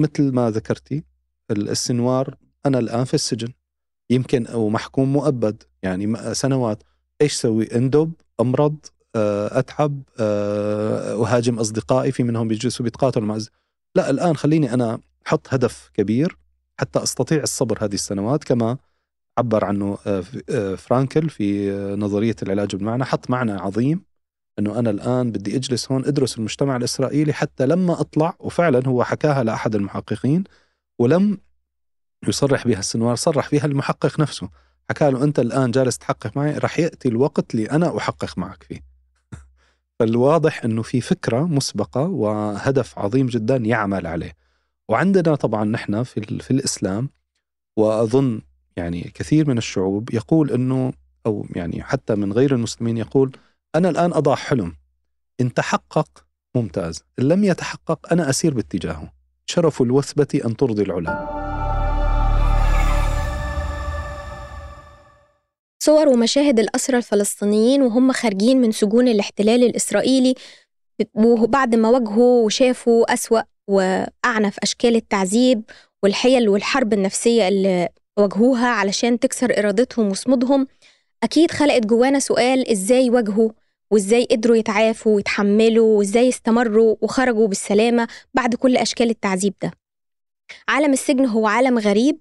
مثل ما ذكرتي السنوار أنا الآن في السجن يمكن أو محكوم مؤبد يعني سنوات. إيش سوي أندب أمرض آه، أتعب آه، أهاجم أصدقائي في منهم بيجلسوا بيتقاتلوا مع لا الآن خليني أنا أحط هدف كبير حتى أستطيع الصبر هذه السنوات كما عبر عنه آه، فرانكل في نظرية العلاج بالمعنى حط معنى عظيم إنه أنا الآن بدي أجلس هون أدرس المجتمع الإسرائيلي حتى لما أطلع وفعلا هو حكاها لأحد المحققين ولم يصرح بها السنوار صرح فيها المحقق نفسه. حكى له أنت الآن جالس تحقق معي رح يأتي الوقت اللي أنا أحقق معك فيه. فالواضح إنه في فكرة مسبقة وهدف عظيم جدا يعمل عليه. وعندنا طبعا نحن في, في الإسلام وأظن يعني كثير من الشعوب يقول إنه أو يعني حتى من غير المسلمين يقول أنا الآن أضع حلم. إن تحقق ممتاز. إن لم يتحقق أنا أسير باتجاهه. شرف الوثبة أن ترضي العلا. صور ومشاهد الأسرى الفلسطينيين وهم خارجين من سجون الاحتلال الإسرائيلي وبعد ما واجهوا وشافوا أسوأ وأعنف أشكال التعذيب والحيل والحرب النفسية اللي واجهوها علشان تكسر إرادتهم وصمودهم. أكيد خلقت جوانا سؤال إزاي واجهوا وإزاي قدروا يتعافوا ويتحملوا وإزاي استمروا وخرجوا بالسلامة بعد كل أشكال التعذيب ده. عالم السجن هو عالم غريب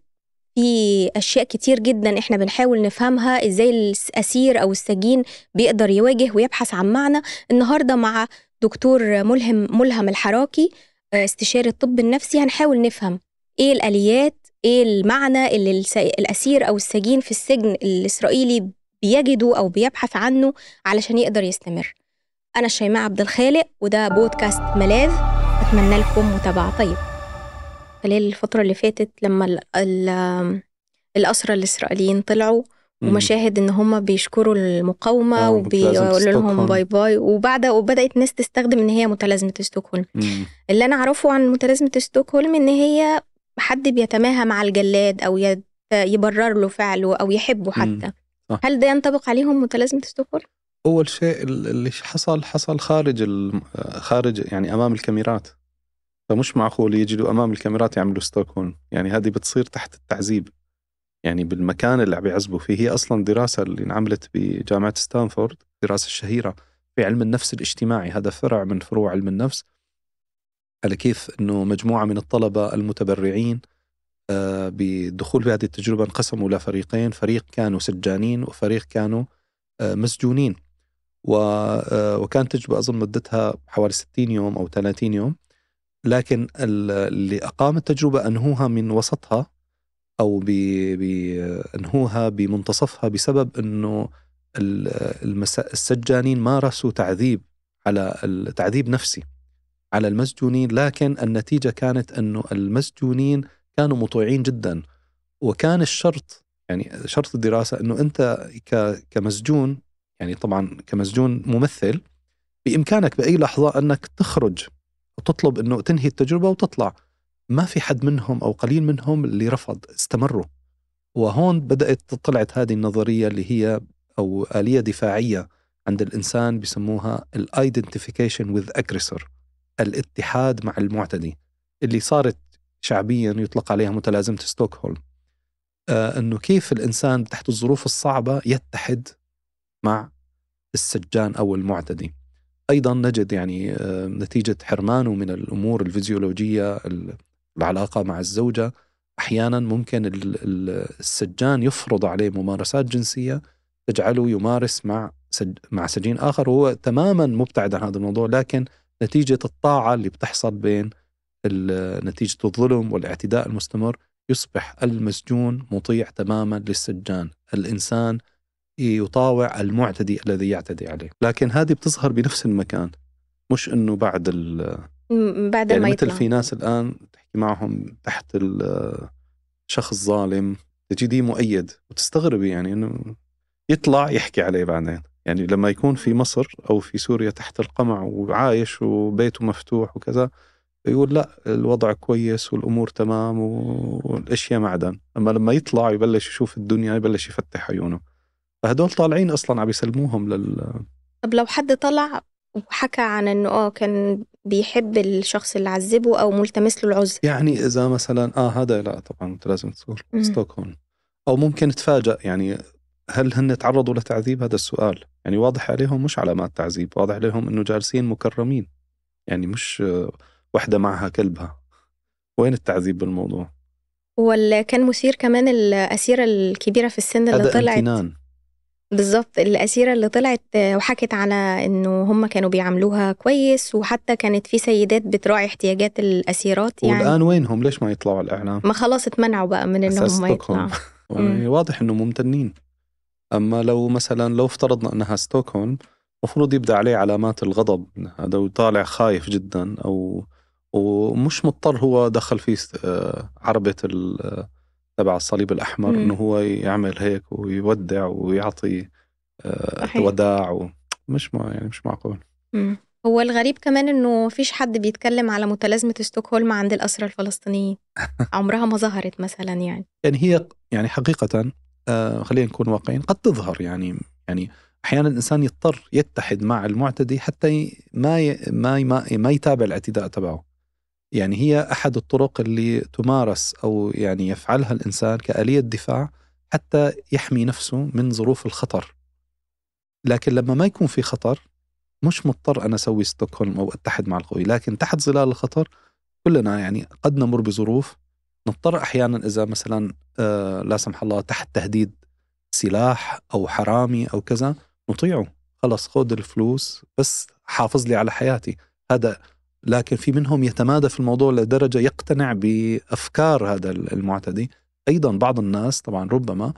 في أشياء كتير جدا إحنا بنحاول نفهمها إزاي الأسير أو السجين بيقدر يواجه ويبحث عن معنى. النهاردة مع دكتور ملهم ملهم الحراكي آه، استشاري الطب النفسي هنحاول نفهم إيه الآليات إيه المعنى اللي الأسير أو السجين في السجن الإسرائيلي بيجده أو بيبحث عنه علشان يقدر يستمر. أنا شيماء عبد الخالق وده بودكاست ملاذ. أتمنى لكم متابعة. طيبة خلال الفترة اللي فاتت لما ال ال الأسرى الإسرائيليين طلعوا ومشاهد إن هم بيشكروا المقاومه وبيقولوا لهم bye bye وبعد وبدأت الناس تستخدم إن هي متلازمة ستوكهولم. اللي أنا أعرفه عن متلازمة ستوكهولم إن هي حد بيتماهى مع الجلاد أو يبرر له فعله أو يحبه حتى. هل ده ينطبق عليهم متلازمة ستوكهولم أول شيء اللي حصل حصل خارج خارج يعني أمام الكاميرات. فمش معقول يجوا أمام الكاميرات يعملوا ستوكهولم يعني هذه بتصير تحت التعذيب. يعني بالمكان اللي عم يعذبوا فيه. هي أصلا دراسة اللي انعملت بجامعة ستانفورد دراسة الشهيره في علم النفس الاجتماعي. هذا فرع من فروع علم النفس على كيف إنه مجموعة من الطلبة المتبرعين آه، بالدخول في هذه التجربة انقسموا لفريقين فريق كانوا سجانين وفريق كانوا آه، مسجونين. آه، وكانت تجربة أظن مدتها حوالي 60 يوم أو 30 يوم. لكن اللي أقام التجربة أنهوها من وسطها أو أنهوها بمنتصفها بسبب أنه السجانين مارسوا تعذيب على التعذيب نفسي على المسجونين. لكن النتيجة كانت أنه المسجونين كانوا مطيعين جدا. وكان الشرط يعني شرط الدراسة أنه أنت كمسجون يعني طبعا كمسجون ممثل بإمكانك بأي لحظة أنك تخرج وتطلب إنه تنهي التجربة وتطلع. ما في حد منهم أو قليل منهم اللي رفض استمروا. وهون بدأت طلعت هذه النظرية اللي هي أو آلية دفاعية عند الإنسان بسموها ال identification with aggressor الاتحاد مع المعتدي اللي صارت شعبيا يطلق عليها متلازمة ستوكهولم. آه إنه كيف الإنسان تحت الظروف الصعبة يتحد مع السجان أو المعتدي. أيضا نجد يعني آه، نتيجة حرمانه من الأمور الفيزيولوجية العلاقة مع الزوجة. أحيانا ممكن السجان يفرض عليه ممارسات جنسية تجعله يمارس مع سج مع سجين آخر. وهو تماما مبتعد عن هذا الموضوع لكن نتيجة الطاعة اللي بتحصل بين نتيجة الظلم والاعتداء المستمر يصبح المسجون مطيع تماما للسجان. الإنسان يطاوع المعتدي الذي يعتدي عليه. لكن هذه بتظهر بنفس المكان مش إنه بعد ال بعد يعني ما مثل في ناس الآن تحكي معهم تحت شخص ظالم تجديه مؤيد وتستغربي يعني إنه يطلع يحكي عليه بعدين. يعني لما يكون في مصر أو في سوريا تحت القمع وعايش وبيته مفتوح وكذا يقول لا الوضع كويس والأمور تمام والأشياء معدن. أما لما يطلع يبلش يشوف الدنيا يبلش يفتح عيونه. فهدول طالعين أصلا عم يسلموهم لل طب لو حد طلع وحكى عن إنه آه كان بيحب الشخص اللي عذبه أو ملتمس له العذر. يعني إذا مثلا آه هذا لا طبعا أنت لازم تقول. ستوكهولم. أو ممكن تفاجأ يعني هل هن تعرضوا لتعذيب؟ هذا السؤال. يعني واضح عليهم مش علامات تعذيب واضح عليهم إنه جالسين مكرمين. يعني مش وحده معها كلبها. وين التعذيب بالموضوع؟ واللي كان مثير كمان الأسيرة الكبيرة في السن اللي طلعت. امتنان. بالظبط الأسيرة اللي طلعت وحكت على إنه هم كانوا بيعاملوها كويس وحتى كانت في سيدات بتراعي احتياجات الأسيرات يعني. والآن وينهم؟ ليش ما يطلعوا على الإعلام؟ ما خلاص اتمنعوا بقى من إنهم ما. يطلعوا. واضح إنه ممتنين. أما لو مثلا لو افترضنا إنها ستوكهولم المفروض يبدأ عليه علامات الغضب. هذا وطالع خايف جدا أو ومش مضطر هو دخل في آه، عربة آه، تبع الصليب الأحمر مم. إنه هو يعمل هيك ويودع ويعطي آه،. وداع مش ما يعني مش معقول مم. هو الغريب كمان إنه مفيش حد بيتكلم على متلازمة ستوكهولم عند الأسرى الفلسطينيين عمرها ما ظهرت مثلا يعني يعني هي يعني حقيقة آه، خلينا نكون واقعيين قد تظهر يعني يعني أحيانا الإنسان يضطر يتحد مع المعتدي حتى ي- ما ي- ما ما, ما يتابع الاعتداء تبعه يعني هي أحد الطرق اللي تمارس أو يعني يفعلها الإنسان كآلية دفاع حتى يحمي نفسه من ظروف الخطر. لكن لما ما يكون في خطر مش مضطر أنا أسوي ستوكهولم أو أتحد مع القوي. لكن تحت ظلال الخطر كلنا يعني قد نمر بظروف نضطر أحيانا إذا مثلا آه لا سمح الله تحت تهديد سلاح أو حرامي أو كذا نطيعه. خلص خذ الفلوس بس حافظ لي على حياتي. هذا لكن في منهم يتمادى في الموضوع لدرجة يقتنع بأفكار هذا المعتدي. أيضا بعض الناس طبعا ربما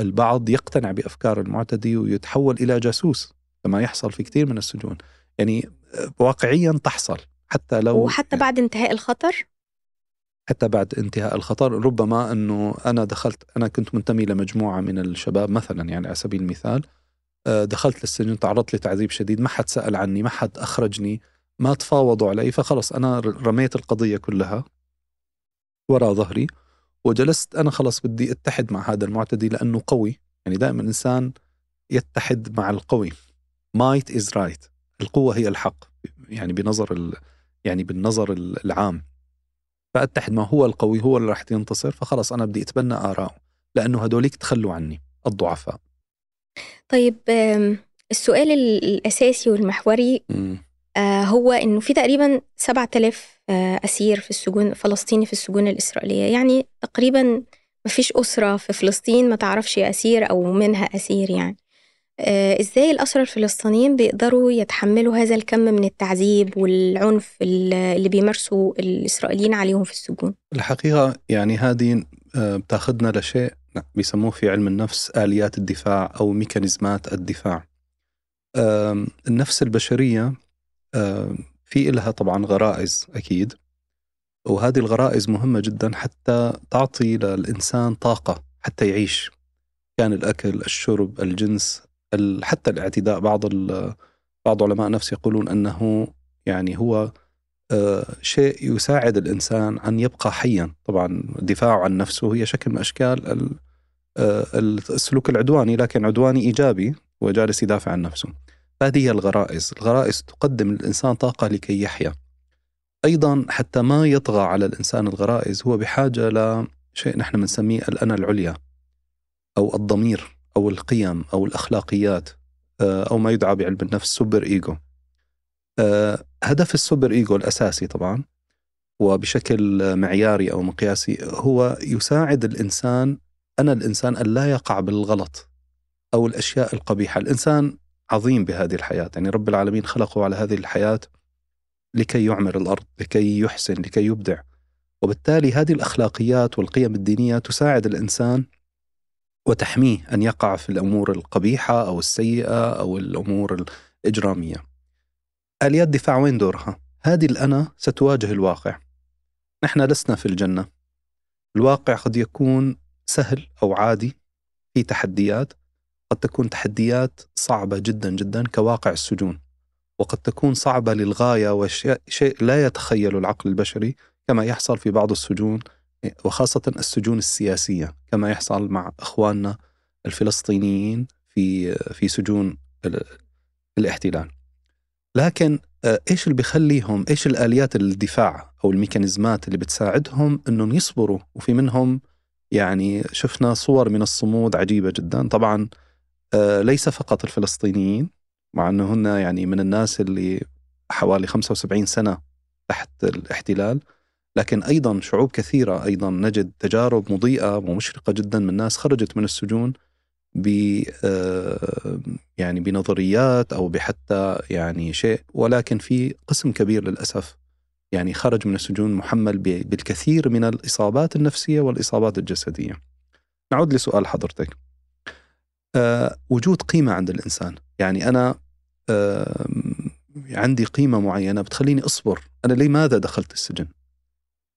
البعض يقتنع بأفكار المعتدي ويتحول إلى جاسوس كما يحصل في كثير من السجون. يعني آه، واقعيا تحصل حتى لو وحتى بعد انتهاء الخطر؟ حتى بعد انتهاء الخطر ربما أنه أنا دخلت أنا كنت منتمي لمجموعة من الشباب مثلا يعني على سبيل المثال آه، دخلت للسجن تعرضت لتعذيب شديد ما حد سأل عني ما حد أخرجني. ما تفاوضوا علي فخلص أنا ر- رميت القضية كلها وراء ظهري وجلست أنا خلص بدي أتحد مع هذا المعتدي لأنه قوي. يعني دائما الانسان يتحد مع القوي. might is right القوة هي الحق يعني بنظر ال يعني بالنظر ال- العام. فأتحد ما هو القوي هو اللي راح ينتصر فخلص أنا بدي أتبنى آراءه لأنه هدوليك تخلوا عني الضعفاء. طيب السؤال ال- الأساسي والمحوري هو إنه في تقريبا 7000 آه، أسير في السجون فلسطيني في السجون الإسرائيلية. يعني تقريبا ما فيش أسرة في فلسطين ما تعرفش أسير أو منها أسير يعني. آه، إزاي الأسرى الفلسطينيين بيقدروا يتحملوا هذا الكم من التعذيب والعنف ال- اللي بيمارسوا الإسرائيليين عليهم في السجون؟ الحقيقة يعني هذه آه، بتاخذنا لشيء بيسموه في علم النفس آليات الدفاع أو ميكانيزمات الدفاع. النفس البشرية في إلها طبعا غرائز أكيد وهذه الغرائز مهمة جدا حتى تعطي للإنسان طاقة حتى يعيش. كان الأكل الشرب الجنس ال- حتى الاعتداء بعض بعض علماء النفس يقولون أنه يعني هو آه، شيء يساعد الإنسان أن يبقى حيا. طبعا دفاعه عن نفسه هي شكل من أشكال ال- آه، السلوك العدواني لكن عدواني إيجابي وجالس يدافع عن نفسه. هذه هي الغرائز. الغرائز تقدم للإنسان طاقة لكي يحيا. أيضا حتى ما يطغى على الإنسان الغرائز هو بحاجة لشيء نحن بنسميه الأنا العليا أو الضمير أو القيم أو الأخلاقيات آه، أو ما يدعى بعلم النفس super ego آه، هدف ال super ego الأساسي طبعا وبشكل معياري أو مقياسي هو يساعد الإنسان أنا الإنسان أن لا يقع بالغلط أو الأشياء القبيحة، الإنسان عظيم بهذه الحياة، يعني رب العالمين خلقه على هذه الحياة لكي يعمر الأرض، لكي يحسن، لكي يبدع. وبالتالي هذه الأخلاقيات والقيم الدينية تساعد الإنسان وتحميه أن يقع في الأمور القبيحة أو السيئة أو الأمور الإجرامية. اليات دفاع وين دورها؟ هذه الأنا ستواجه الواقع. نحن لسنا في الجنة. الواقع قد يكون سهل أو عادي في تحديات قد تكون تحديات صعبة جدا جدا كواقع السجون وقد تكون صعبة للغاية وشيء شيء لا يتخيل العقل البشري كما يحصل في بعض السجون وخاصة السجون السياسية كما يحصل مع إخواننا الفلسطينيين في في سجون ال- الاحتلال. لكن آه، إيش اللي بيخليهم إيش الآليات الدفاع أو الميكانيزمات اللي بتساعدهم إنهم يصبروا وفي منهم يعني شفنا صور من الصمود عجيبة جدا طبعا ليس فقط الفلسطينيين مع أنه هن يعني من الناس اللي حوالي 75 سنة تحت الاحتلال لكن أيضا شعوب كثيرة أيضا نجد تجارب مضيئة ومشرقة جدا من ناس خرجت من السجون ب آه، يعني بنظريات أو بحتى يعني شيء ولكن في قسم كبير للأسف يعني خرج من السجون محمل بالكثير من الإصابات النفسية والإصابات الجسدية. نعود لسؤال حضرتك. أه وجود قيمة عند الإنسان، يعني أنا أه عندي قيمة معينة بتخليني أصبر، أنا لماذا دخلت السجن؟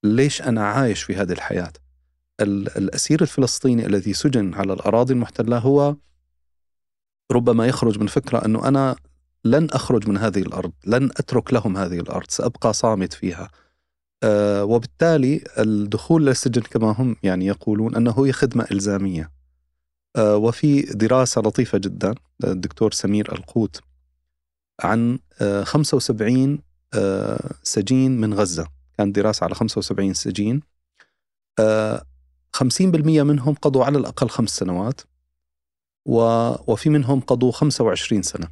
ليش أنا عايش في هذه الحياة؟ الأسير الفلسطيني الذي سجن على الأراضي المحتلة هو ربما يخرج من فكرة أنه أنا لن أخرج من هذه الأرض لن أترك لهم هذه الأرض سأبقى صامت فيها أه وبالتالي الدخول للسجن كما هم يعني يقولون أنه هي خدمة إلزامية أه وفي دراسة لطيفة جدا الدكتور سمير القوت عن أه 75 أه سجين من غزة. كان دراسة على 75 سجين. أه 50% منهم قضوا على الأقل خمس سنوات وفي منهم قضوا 25 سنة.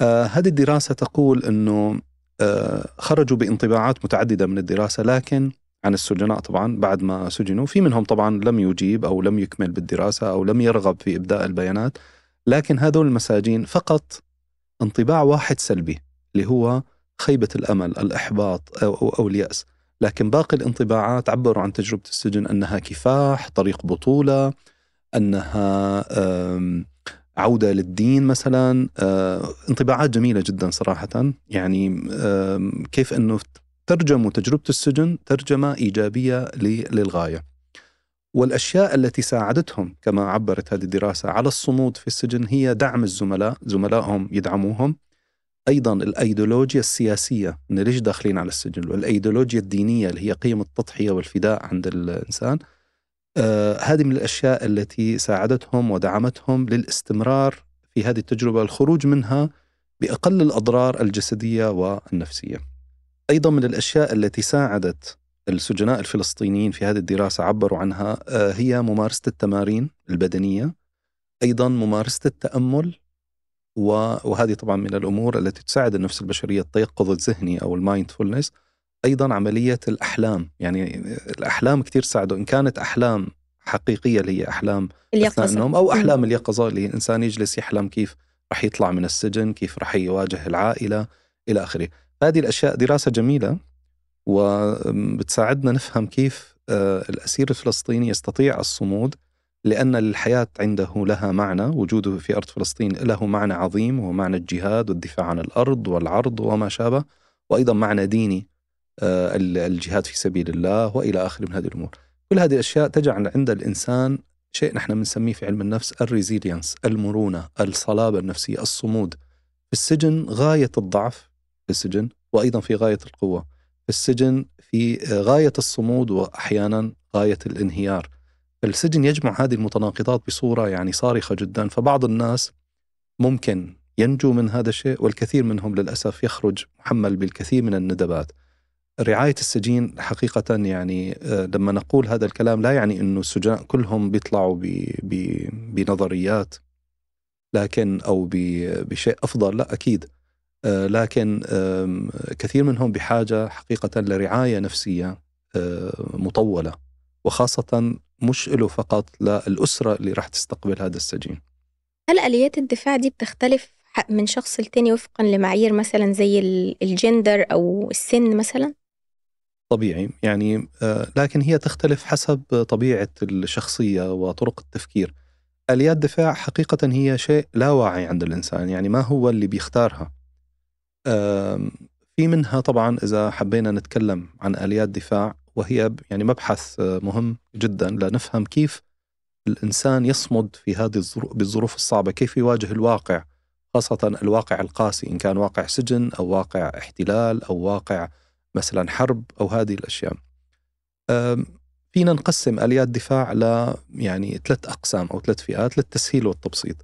آه هذه الدراسة تقول أنه آه خرجوا بانطباعات متعددة من الدراسة لكن عن السجناء طبعا بعد ما سجنوا. في منهم طبعا لم يجيب أو لم يكمل بالدراسة أو لم يرغب في إبداء البيانات لكن هذول المساجين فقط انطباع واحد سلبي اللي هو خيبة الأمل الإحباط أو, أو, اليأس. لكن باقي الانطباعات عبروا عن تجربة السجن أنها كفاح طريق بطولة أنها عودة للدين مثلا آه، انطباعات جميلة جدا صراحة. يعني كيف أنه ترجموا تجربة السجن ترجمة إيجابية للغاية. والأشياء التي ساعدتهم كما عبرت هذه الدراسة على الصمود في السجن هي دعم الزملاء زملائهم يدعموهم. أيضا الأيديولوجيا السياسية إن ليش داخلين على السجن؟ والأيديولوجيا الدينية اللي هي قيم التضحية والفداء عند الإنسان. آه هذه من الأشياء التي ساعدتهم ودعمتهم للاستمرار في هذه التجربة الخروج منها بأقل الأضرار الجسدية والنفسية. أيضا من الأشياء التي ساعدت السجناء الفلسطينيين في هذه الدراسة عبروا عنها آه هي ممارسة التمارين البدنية أيضا ممارسة التأمل وهذه طبعا من الأمور التي تساعد النفس البشرية التيقظ الذهني أو المايندفولنس. أيضا عملية الأحلام يعني الأحلام كثير تساعده. إن كانت أحلام حقيقية اللي هي أحلام اليقظة النوم أو أحلام اليقظه اللي الإنسان يجلس يحلم كيف راح يطلع من السجن كيف راح يواجه العائلة إلى آخره. هذه الأشياء دراسة جميلة وبتساعدنا نفهم كيف آه، الأسير الفلسطيني يستطيع الصمود لأن الحياة عنده لها معنى وجوده في أرض فلسطين له معنى عظيم وهو معنى الجهاد والدفاع عن الأرض والعرض وما شابه وأيضا معنى ديني آه، الجهاد في سبيل الله وإلى آخره من هذه الأمور. كل هذه الأشياء تجعل عند الإنسان شيء نحن بنسميه في علم النفس الريزيلينس المرونة الصلابة النفسية الصمود. في السجن غاية الضعف في السجن وأيضا في غاية القوة. في السجن في غاية الصمود وأحيانا غاية الانهيار. السجن يجمع هذه المتناقضات بصورة يعني صارخة جدا فبعض الناس ممكن ينجو من هذا الشيء والكثير منهم للأسف يخرج محمل بالكثير من الندبات. رعاية السجين حقيقة يعني آه، لما نقول هذا الكلام لا يعني إنه السجناء كلهم بيطلعوا بنظريات لكن أو بشيء أفضل لا أكيد. آه، لكن كثير منهم بحاجة حقيقة لرعاية نفسية آه، مطولة وخاصة مش له فقط للأسرة اللي راح تستقبل هذا السجين. هل آليات الدفاع دي بتختلف من شخص لتاني وفقا لمعايير مثلا زي الجندر أو السن مثلا؟ طبيعي يعني آه، لكن هي تختلف حسب طبيعة الشخصية وطرق التفكير. آليات دفاع حقيقة هي شيء لا واعي عند الإنسان يعني ما هو اللي بيختارها. في منها طبعا إذا حبينا نتكلم عن آليات دفاع وهي يعني مبحث آه، مهم جدا لنفهم كيف الإنسان يصمد في هذه الظروف بالظروف الصعبة، كيف يواجه الواقع خاصة الواقع القاسي إن كان واقع سجن أو واقع احتلال أو واقع مثلا حرب أو هذه الأشياء. فينا نقسم آليات دفاع ل يعني ثلاث أقسام أو ثلاث فئات للتسهيل والتبسيط.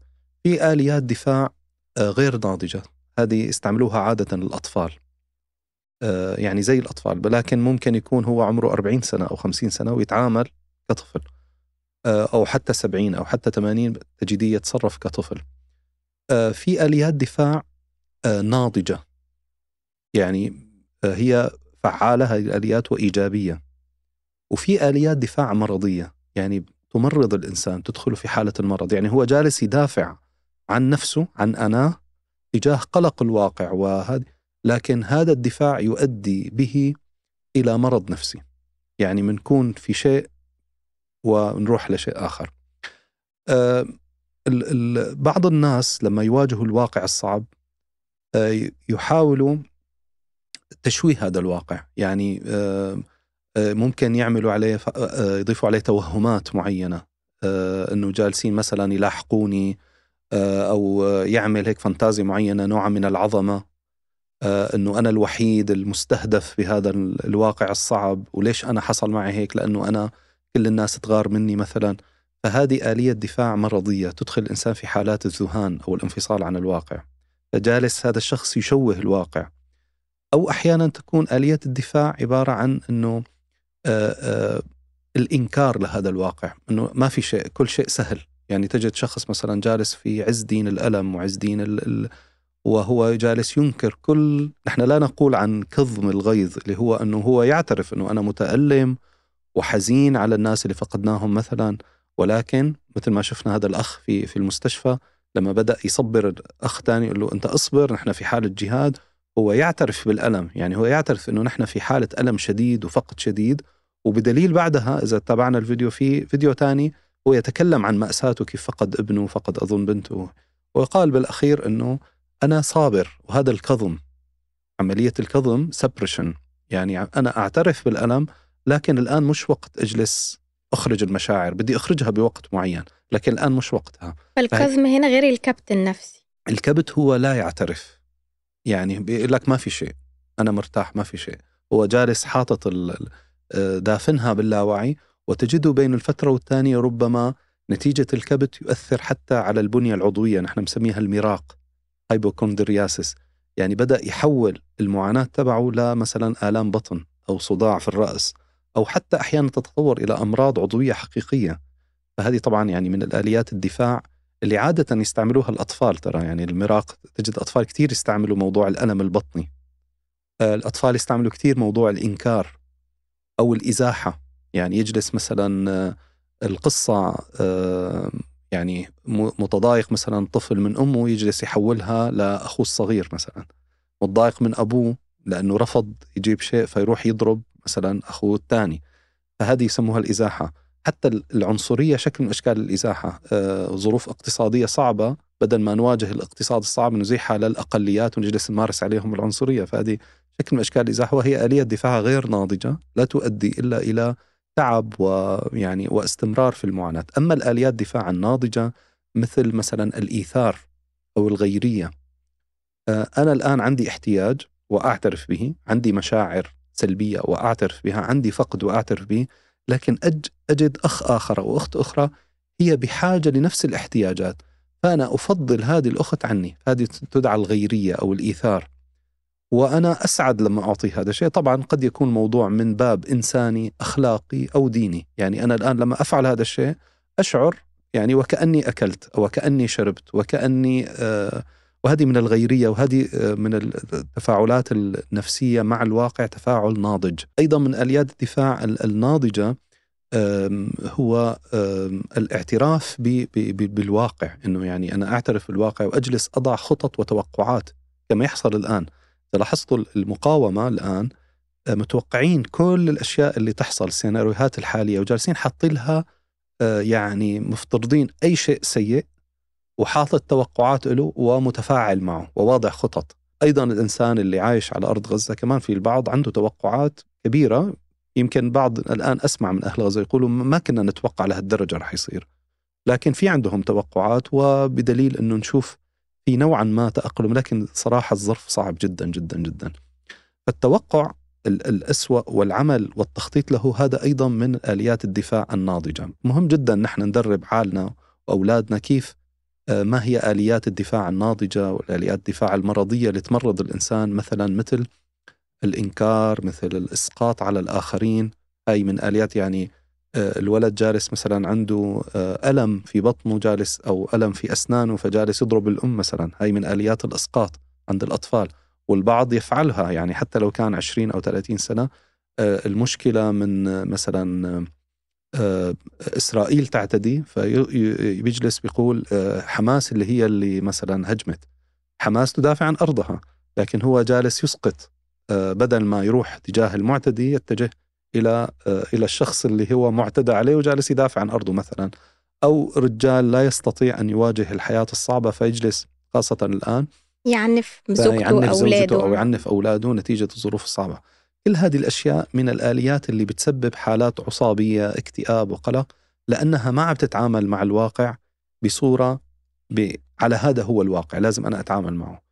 في آليات دفاع آه، غير ناضجة، هذه يستعملوها عادة الأطفال. آه، يعني زي الأطفال ولكن ممكن يكون هو عمره 40 سنة أو 50 سنة ويتعامل كطفل. آه، أو حتى 70 أو حتى 80 تجديه يتصرف كطفل. آه، في آليات دفاع ناضجة. يعني هي فعالة هذه الآليات وإيجابية. وفي آليات دفاع مرضية. يعني تمرض الإنسان تدخله في حالة المرض. يعني هو جالس يدافع عن نفسه عن أنا تجاه قلق الواقع وهذه لكن هذا الدفاع يؤدي به إلى مرض نفسي. يعني بنكون في شيء ونروح لشيء آخر. ال ال بعض الناس لما يواجهوا الواقع الصعب أه يحاولوا تشويه هذا الواقع. يعني أه ممكن يعملوا عليه يضيفوا عليه توهمات معينة. إنه جالسين مثلا يلاحقوني أو يعمل هيك فانتازي معينة نوع من العظمة. آه، إنه أنا الوحيد المستهدف بهذا الواقع الصعب. وليش أنا حصل معي هيك؟ لأنه أنا كل الناس تغار مني مثلا. فهذه آلية دفاع مرضية تدخل الإنسان في حالات الذهان أو الانفصال عن الواقع. فجالس هذا الشخص يشوه الواقع. أو أحيانا تكون آلية الدفاع عبارة عن أنه آآ آه، آآ آه، الإنكار لهذا الواقع. أنه ما في شيء كل شيء سهل. يعني تجد شخص مثلا جالس في عز دين الألم وعز دين وهو جالس ينكر كل نحن لا نقول عن كظم الغيظ اللي هو أنه هو يعترف أنه أنا متألم وحزين على الناس اللي فقدناهم مثلا. ولكن مثل ما شفنا هذا الأخ في في المستشفى لما بدأ يصبر الأخ ثاني يقول له أنت أصبر نحن في حالة جهاد. هو يعترف بالألم يعني هو يعترف أنه نحن في حالة ألم شديد وفقد شديد. وبدليل بعدها إذا تابعنا الفيديو في فيديو ثاني هو يتكلم عن مأساته كيف فقد ابنه فقد أظن بنته. وقال بالأخير إنه أنا صابر وهذا الكظم عملية الكظم سبريشن يعني أنا أعترف بالألم لكن الآن مش وقت أجلس أخرج المشاعر بدي أخرجها بوقت معين لكن الآن مش وقتها. فالكظم هنا غير الكبت النفسي. الكبت هو لا يعترف. يعني بيقول لك ما في شيء. أنا مرتاح ما في شيء. هو جالس حاطط دافنها باللاوعي وتجده بين الفترة والثانية ربما نتيجة الكبت يؤثر حتى على البنية العضوية نحن مسميها الميراق هايبوكوندرياسيس يعني بدأ يحول المعاناة تبعه لمثلا آلام بطن أو صداع في الرأس أو حتى أحيانا تتطور إلى أمراض عضوية حقيقية. فهذه طبعا يعني من الآليات الدفاع اللي عادة يستعملوها الأطفال ترى. يعني المراق تجد أطفال كثير يستعملوا موضوع الألم البطني. آه، الأطفال يستعملوا كثير موضوع الإنكار أو الإزاحة. يعني يجلس مثلا آه، القصة آه، يعني متضايق مثلا طفل من أمه يجلس يحولها لأخوه الصغير مثلا. متضايق من أبوه لأنه رفض يجيب شيء فيروح يضرب مثلا أخوه الثاني. فهذه يسموها الإزاحة. حتى العنصرية شكل من أشكال الإزاحة. آه، ظروف اقتصادية صعبة. بدل ما نواجه الاقتصاد الصعب نزيحها للاقليات ونجلس نمارس عليهم العنصرية. فهذه شكل من أشكال الإزاحة. وهي آلية دفاع غير ناضجة. لا تؤدي إلا إلى تعب ويعني واستمرار في المعاناة. أما الآليات الدفاع الناضجة مثل مثلا الإيثار أو الغيرية آه، أنا الآن عندي احتياج وأعترف به عندي مشاعر سلبية وأعترف بها عندي فقد وأعترف به لكن أجد أخ آخر أو أخت أخرى هي بحاجة لنفس الاحتياجات. فأنا أفضل هذه الأخت عني هذه تدعى الغيرية أو الإيثار. وأنا أسعد لما أعطي هذا الشيء، طبعا قد يكون موضوع من باب إنساني أخلاقي أو ديني، يعني أنا الآن لما أفعل هذا الشيء أشعر يعني وكأني أكلت وكأني شربت وكأني آه وهذه من الغيرية وهذه آه من التفاعلات النفسية مع الواقع تفاعل ناضج، أيضا من اليات الدفاع الناضجة هو الاعتراف بالواقع. إنه يعني أنا أعترف بالواقع وأجلس أضع خطط وتوقعات كما يحصل الآن. لاحظتوا المقاومة الآن آه، متوقعين كل الأشياء اللي تحصل السيناريوهات الحالية وجالسين حاطين لها آه، يعني مفترضين أي شيء سيء وحاطط توقعات له ومتفاعل معه وواضع خطط. أيضا الإنسان اللي عايش على أرض غزة كمان في البعض عنده توقعات كبيرة يمكن بعض الآن أسمع من أهل غزة يقولوا ما كنا نتوقع لهالدرجة رح يصير. لكن في عندهم توقعات وبدليل إنه نشوف في نوعا ما تأقلم لكن صراحة الظرف صعب جدا جدا جدا. فالتوقع الأسوأ والعمل والتخطيط له هذا أيضا من آليات الدفاع الناضجة. مهم جدا نحن ندرب حالنا وأولادنا كيف آه، ما هي آليات الدفاع الناضجة والآليات الدفاع المرضية اللي تمرض الإنسان مثلا مثل الإنكار مثل الإسقاط على الآخرين. هاي من آليات يعني الولد جالس مثلا عنده آه، ألم في بطنه جالس أو ألم في أسنانه فجالس يضرب الأم مثلا. هاي من آليات الإسقاط عند الأطفال والبعض يفعلها. يعني حتى لو كان 20 أو 30 سنة المشكلة من مثلا آه، إسرائيل تعتدي فبيجلس بيقول آه، حماس اللي هي اللي مثلا هجمت. حماس تدافع عن أرضها لكن هو جالس يسقط آه، بدل ما يروح تجاه المعتدي يتجه إلى إلى الشخص اللي هو معتدى عليه وجالس يدافع عن أرضه مثلا. أو رجال لا يستطيع أن يواجه الحياة الصعبة فيجلس خاصة الآن. يعنف زوجته أو أولاده. أو يعنف أولاده نتيجة الظروف الصعبة. كل هذه الأشياء من الآليات اللي بتسبب حالات عصابية، اكتئاب وقلق لأنها ما عم تتعامل مع الواقع بصورة ب... على هذا هو الواقع، لازم أنا أتعامل معه.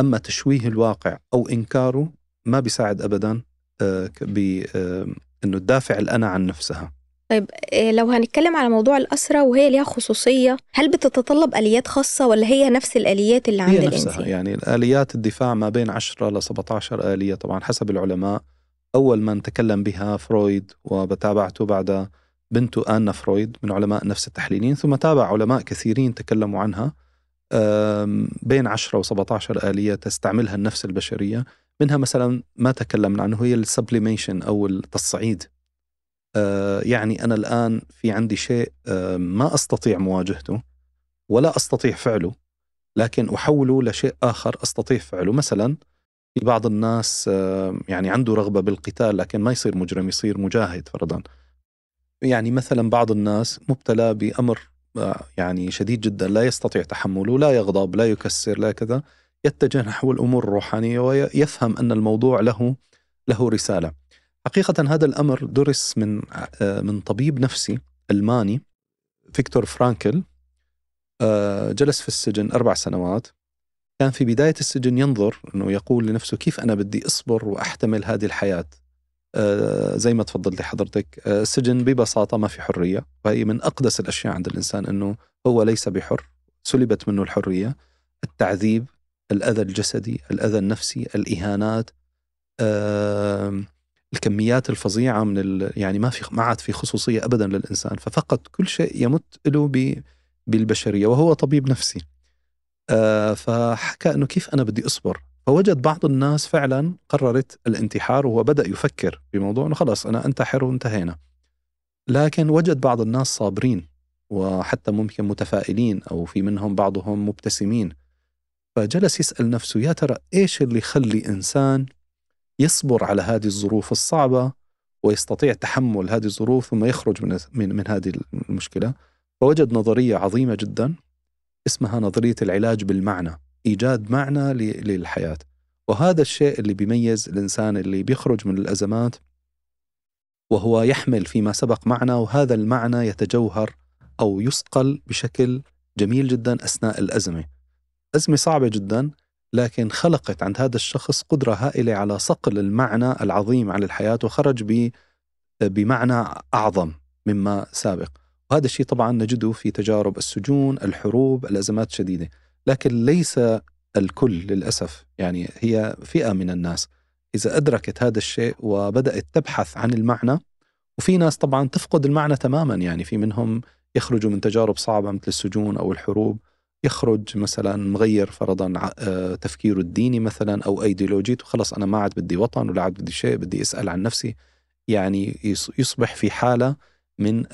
أما تشويه الواقع أو إنكاره ما بيساعد ابدا آه، ب آه، إنه تدافع الأنا عن نفسها. طيب آه، لو هنتكلم على موضوع الأسرة وهي ليها خصوصية هل بتتطلب آليات خاصة ولا هي نفس الآليات اللي عند هي نفسها الإنسان؟ يعني الآليات الدفاع ما بين 10 ل 17 آلية طبعا حسب العلماء أول من تكلم بها فرويد وتابعته بعد بنته آنا فرويد من علماء النفس التحليليين ثم تابع علماء كثيرين تكلموا عنها بين 10 و17 آلية تستعملها النفس البشرية منها مثلا ما تكلمنا عنه هي ال sublimation أو التصعيد. آه، يعني أنا الآن في عندي شيء ما أستطيع مواجهته ولا أستطيع فعله لكن أحوله لشيء آخر أستطيع فعله. مثلا في بعض الناس آه، يعني عنده رغبة بالقتال لكن ما يصير مجرم يصير مجاهد فرضا. يعني مثلا بعض الناس مبتلى بأمر آه، يعني شديد جدا لا يستطيع تحمله لا يغضب لا يكسر لا كذا. يتجه نحو الأمور الروحانية ويفهم أن الموضوع له له رسالة. حقيقة هذا الأمر درس من آه، من طبيب نفسي ألماني فيكتور فرانكل جلس في السجن أربع سنوات. كان في بداية السجن ينظر أنه يقول لنفسه كيف أنا بدي أصبر وأحتمل هذه الحياة؟ آه زي ما تفضلتي حضرتك. آه السجن ببساطة ما في حرية وهي من أقدس الأشياء عند الإنسان أنه هو ليس بحر، سلبت منه الحرية. التعذيب الأذى الجسدي الأذى النفسي الإهانات آه الكميات الفظيعة من ال... يعني ما في ما عاد في خصوصية أبدا للإنسان ففقد كل شيء يمت له ب... بالبشرية وهو طبيب نفسي. آه، فحكى إنه كيف أنا بدي أصبر؟ فوجد بعض الناس فعلا قررت الانتحار وهو بدأ يفكر بموضوع إنه خلاص أنا أنتحر وانتهينا. لكن وجد بعض الناس صابرين وحتى ممكن متفائلين أو في منهم بعضهم مبتسمين. فجلس يسأل نفسه يا ترى إيش اللي يخلي إنسان يصبر على هذه الظروف الصعبة ويستطيع تحمل هذه الظروف ثم يخرج من من, من هذه المشكلة؟ فوجد نظرية عظيمة جدا اسمها نظرية العلاج بالمعنى إيجاد معنى للحياة. وهذا الشيء اللي بيميز الإنسان اللي بيخرج من الأزمات وهو يحمل فيما سبق معنى وهذا المعنى يتجوهر أو يصقل بشكل جميل جدا أثناء الأزمة. أزمة صعبة جدا لكن خلقت عند هذا الشخص قدرة هائلة على صقل المعنى العظيم على الحياة وخرج بمعنى أعظم مما سابق. وهذا الشيء طبعا نجده في تجارب السجون الحروب الأزمات الشديدة. لكن ليس الكل للأسف يعني هي فئة من الناس. إذا أدركت هذا الشيء وبدأت تبحث عن المعنى وفي ناس طبعا تفقد المعنى تماما يعني في منهم يخرجوا من تجارب صعبة مثل السجون أو الحروب. يخرج مثلا مغير فرضا آه، تفكيره الديني مثلا أو أيديولوجيته خلص أنا ما عاد بدي وطن ولا عاد بدي شيء بدي أسأل عن نفسي. يعني يصبح في حالة من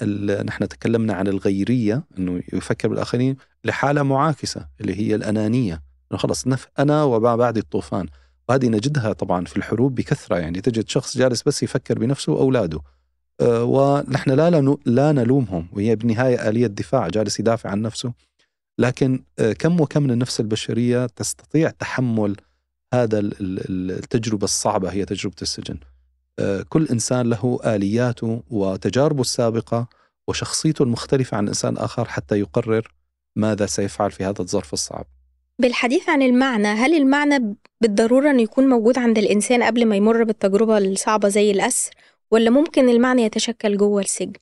نحن تكلمنا عن الغيرية إنه يفكر بالآخرين لحالة معاكسة اللي هي الأنانية. إنه خلص نف أنا وما بعد الطوفان. وهذه نجدها طبعا في الحروب بكثرة. يعني تجد شخص جالس بس يفكر بنفسه وأولاده. أه ونحن لا لا نلومهم. وهي بالنهاية آلية دفاع جالس يدافع عن نفسه. لكن أه كم وكم من النفس البشرية تستطيع تحمل هذا التجربة الصعبة هي تجربة السجن آه، كل إنسان له آلياته وتجاربه السابقة وشخصيته المختلفة عن إنسان آخر حتى يقرر ماذا سيفعل في هذا الظرف الصعب. بالحديث عن المعنى، هل المعنى بالضرورة إنه يكون موجود عند الإنسان قبل ما يمر بالتجربة الصعبة زي الأسر ولا ممكن المعنى يتشكل جوه السجن؟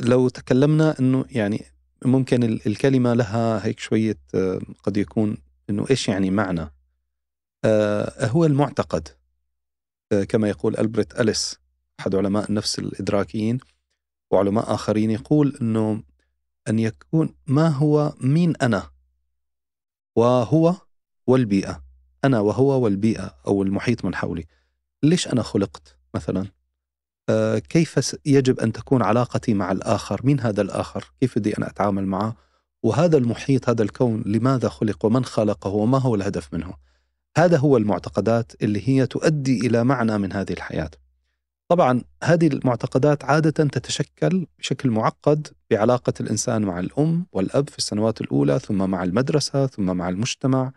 لو تكلمنا إنه يعني ممكن الكلمة لها هيك شوية آه، قد يكون أنه إيش يعني معنى. آه، هو المعتقد. آه، كما يقول ألبرت أليس أحد علماء النفس الإدراكيين وعلماء آخرين يقول أنه أن يكون ما هو مين أنا؟ وهو والبيئة. أنا وهو والبيئة أو المحيط من حولي. ليش أنا خلقت مثلا؟ كيف يجب أن تكون علاقتي مع الآخر؟ مين هذا الآخر؟ كيف بدي أنا أتعامل معه؟ وهذا المحيط هذا الكون لماذا خلق ومن خلقه؟ وما هو الهدف منه؟ هذا هو المعتقدات اللي هي تؤدي إلى معنى من هذه الحياة. طبعا هذه المعتقدات عادة تتشكل بشكل معقد بعلاقة الإنسان مع الأم والأب في السنوات الأولى ثم مع المدرسة ثم مع المجتمع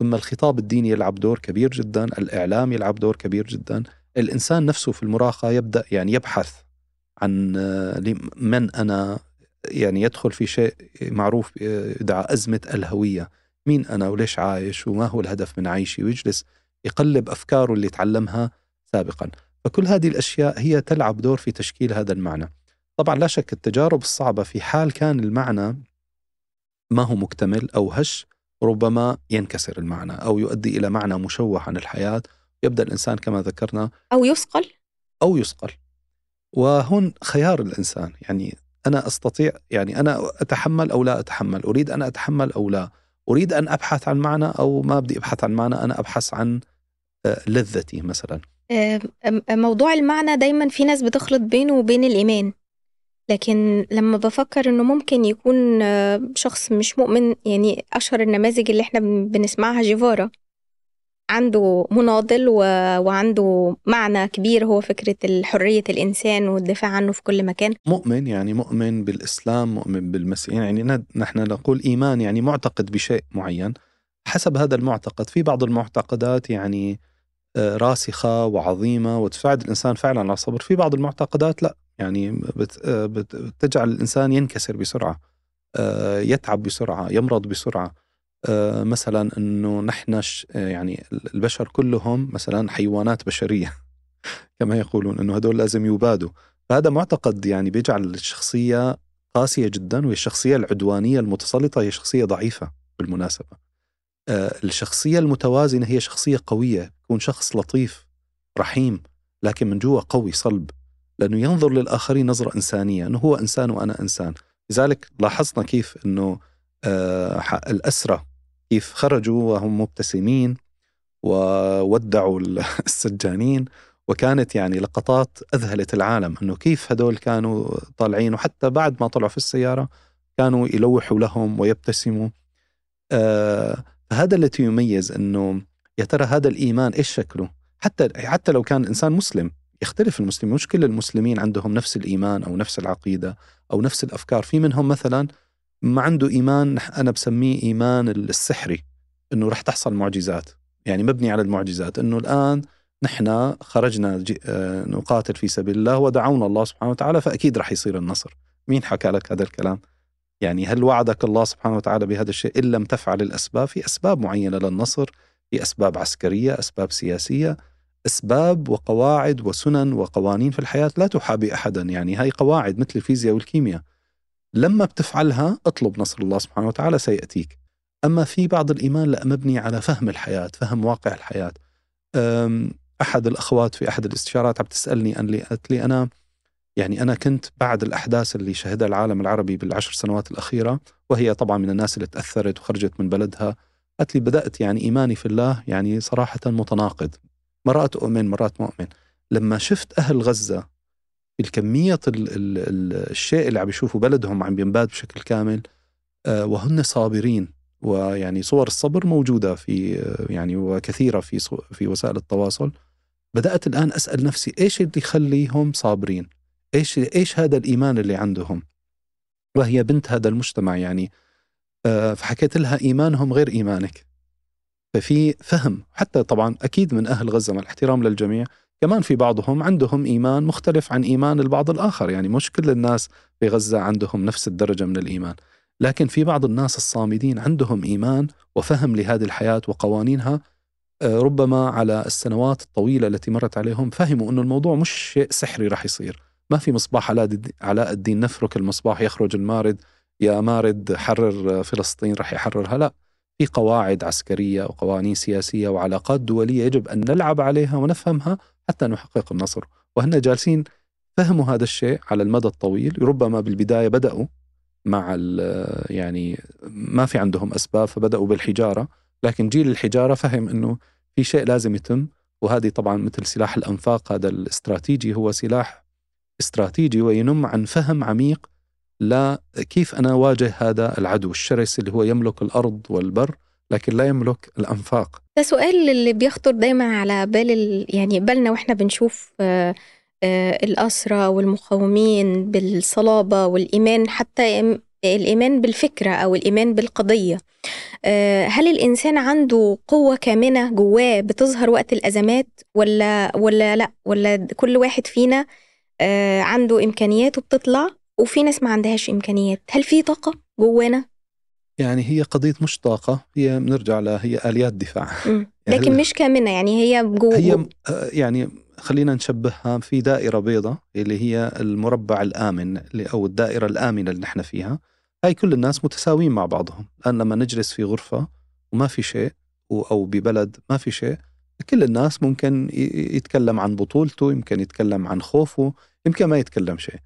ثم الخطاب الديني يلعب دور كبير جدا الإعلام يلعب دور كبير جدا. الإنسان نفسه في المراهقة يبدأ يعني يبحث عن آه، من أنا يعني يدخل في شيء معروف يدعى أزمة الهوية. مين أنا وليش عايش وما هو الهدف من عيشي؟ ويجلس يقلب أفكاره اللي تعلمها سابقا. فكل هذه الأشياء هي تلعب دور في تشكيل هذا المعنى. طبعا لا شك التجارب الصعبة في حال كان المعنى ما هو مكتمل أو هش ربما ينكسر المعنى أو يؤدي إلى معنى مشوه عن الحياة يبدأ الإنسان كما ذكرنا أو يصقل أو يصقل وهون خيار الإنسان يعني أنا أستطيع يعني أنا أتحمل أو لا أتحمل أريد أن أتحمل أو لا. أريد أن أبحث عن معنى أو ما بدي أبحث عن معنى أنا أبحث عن آه، لذتي مثلا. موضوع المعنى دايما في ناس بتخلط بينه وبين الإيمان. لكن لما بفكر إنه ممكن يكون آه، شخص مش مؤمن يعني أشهر النماذج اللي إحنا بنسمعها جيفارا. عنده مناضل و... وعنده معنى كبير هو فكرة حرية الإنسان والدفاع عنه في كل مكان. مؤمن يعني مؤمن بالإسلام مؤمن بالمسيح. يعني نحن نقول إيمان يعني معتقد بشيء معين. حسب هذا المعتقد في بعض المعتقدات يعني آه، راسخة وعظيمة وتساعد الإنسان فعلا على الصبر. في بعض المعتقدات لا. يعني بت... آه، بتجعل الإنسان ينكسر بسرعة آه، يتعب بسرعة يمرض بسرعة. مثلا إنه نحن آه، يعني البشر كلهم مثلا حيوانات بشرية كما يقولون إنه هدول لازم يبادوا. فهذا معتقد يعني بيجعل الشخصية قاسية جدا وهي الشخصية العدوانية المتسلطة هي شخصية ضعيفة بالمناسبة. آه، الشخصية المتوازنة هي شخصية قوية يكون شخص لطيف رحيم لكن من جوا قوي صلب. لأنه ينظر للآخرين نظرة إنسانية إنه هو إنسان وأنا إنسان. لذلك لاحظنا كيف إنه الاسرى كيف خرجوا وهم مبتسمين وودعوا السجانين وكانت يعني لقطات أذهلت العالم إنه كيف هدول كانوا طالعين وحتى بعد ما طلعوا في السيارة كانوا يلوحوا لهم ويبتسموا آه فهذا التي يميز إنه يا ترى هذا الإيمان إيش شكله؟ حتى حتى لو كان إنسان مسلم يختلف المسلم مش كل المسلمين عندهم نفس الإيمان أو نفس العقيدة أو نفس الأفكار في منهم مثلا ما عنده إيمان أنا بسميه إيمان السحري إنه رح تحصل معجزات. يعني مبني على المعجزات إنه الآن نحن خرجنا آه، نقاتل في سبيل الله ودعونا الله سبحانه وتعالى فأكيد رح يصير النصر. مين حكى لك هذا الكلام؟ يعني هل وعدك الله سبحانه وتعالى بهذا الشيء؟ إن لم تفعل الأسباب في أسباب معينة للنصر في أسباب عسكرية أسباب سياسية أسباب وقواعد وسنن وقوانين في الحياة لا تحابي احدا. يعني هاي قواعد مثل الفيزياء والكيمياء. لما بتفعلها اطلب نصر الله سبحانه وتعالى سيأتيك. أما في بعض الإيمان لا مبني على فهم الحياة فهم واقع الحياة. أحد الأخوات في أحد الاستشارات عم تسألني قالت لي أنا يعني أنا كنت بعد الأحداث اللي شهدها العالم العربي بالعشر سنوات الأخيرة وهي طبعا من الناس اللي تأثرت وخرجت من بلدها قالت لي بدأت يعني إيماني في الله يعني صراحة متناقض. مرات أؤمن مرات مؤمن. لما شفت أهل غزة الكمية الشيء اللي عم يشوفوا بلدهم عم ينباد بشكل كامل آه، وهن صابرين ويعني صور الصبر موجودة في آه، يعني وكثيرة في في وسائل التواصل. بدأت الآن أسأل نفسي إيش اللي يخليهم صابرين؟ إيش إيش هذا الإيمان اللي عندهم؟ وهي بنت هذا المجتمع يعني آه، فحكيت لها إيمانهم غير إيمانك. ففي فهم حتى طبعا أكيد من أهل غزة مع الاحترام للجميع كمان في بعضهم عندهم إيمان مختلف عن إيمان البعض الآخر. يعني مش كل الناس في غزة عندهم نفس الدرجة من الإيمان. لكن في بعض الناس الصامدين عندهم إيمان وفهم لهذه الحياة وقوانينها. آه، ربما على السنوات الطويلة التي مرت عليهم فهموا إنه الموضوع مش شيء سحري راح يصير. ما في مصباح علاء الدين. نفرك المصباح يخرج المارد. يا مارد حرر فلسطين راح يحررها. لا. في قواعد عسكرية وقوانين سياسية وعلاقات دولية يجب أن نلعب عليها ونفهمها حتى نحقق النصر. وهن جالسين فهموا هذا الشيء على المدى الطويل. ربما بالبداية بدأوا مع يعني ما في عندهم أسباب فبدأوا بالحجارة. لكن جيل الحجارة فهم أنه في شيء لازم يتم وهذه طبعا مثل سلاح الأنفاق. هذا الاستراتيجي هو سلاح استراتيجي وينم عن فهم عميق لا كيف أنا أواجه هذا العدو الشرس اللي هو يملك الأرض والبر لكن لا يملك الأنفاق؟ ده سؤال اللي بيخطر دايما على بال يعني بالنا وإحنا بنشوف آه، آه، الأسرى والمقاومين بالصلابة والإيمان حتى الإيمان بالفكرة أو الإيمان بالقضية. آه، هل الإنسان عنده قوة كامنة جواه بتظهر وقت الأزمات ولا ولا لأ؟ ولا كل واحد فينا عنده إمكانيات وبتطلع؟ وفي ناس ما عندهاش إمكانيات. هل في طاقة جوانا؟ يعني هي قضية مش طاقة هي بنرجع لها هي آليات دفاع. يعني لكن مش كامنة يعني هي جوا هي آه، يعني خلينا نشبهها في دائرة بيضة اللي هي المربع الآمن أو الدائرة الآمنة اللي نحن فيها. هاي كل الناس متساويين مع بعضهم. الآن لما نجلس في غرفة وما في شيء أو ببلد ما في شيء كل الناس ممكن يتكلم عن بطولته يمكن يتكلم عن خوفه يمكن ما يتكلم شيء.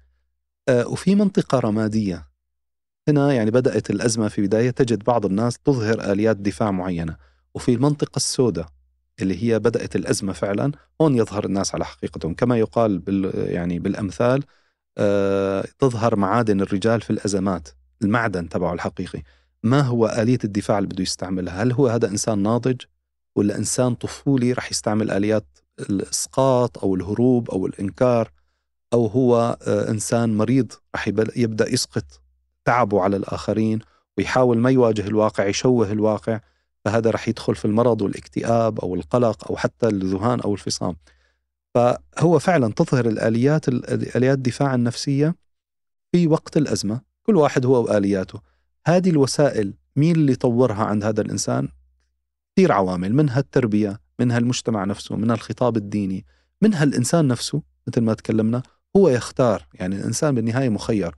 وفي منطقة رمادية. هنا يعني بدأت الأزمة في بداية تجد بعض الناس تظهر آليات دفاع معينة. وفي المنطقة السوداء اللي هي بدأت الأزمة فعلا هون يظهر الناس على حقيقتهم. كما يقال بال يعني بالأمثال آه تظهر معادن الرجال في الأزمات المعدن تبعه الحقيقي. ما هو آلية الدفاع اللي بده يستعملها؟ هل هو هذا إنسان ناضج ولا إنسان طفولي رح يستعمل آليات الإسقاط أو الهروب أو الإنكار؟ أو هو آه، إنسان مريض رح يبدأ يسقط تعبه على الآخرين ويحاول ما يواجه الواقع يشوه الواقع فهذا رح يدخل في المرض والاكتئاب أو القلق أو حتى الذهان أو الفصام. فهو فعلا تظهر الآليات الآليات الدفاع النفسية في وقت الأزمة. كل واحد هو وآلياته. هذه الوسائل مين اللي طورها عند هذا الإنسان؟ كثير عوامل منها التربية منها المجتمع نفسه منها الخطاب الديني منها الإنسان نفسه مثل ما تكلمنا. هو يختار يعني الإنسان بالنهاية مخير.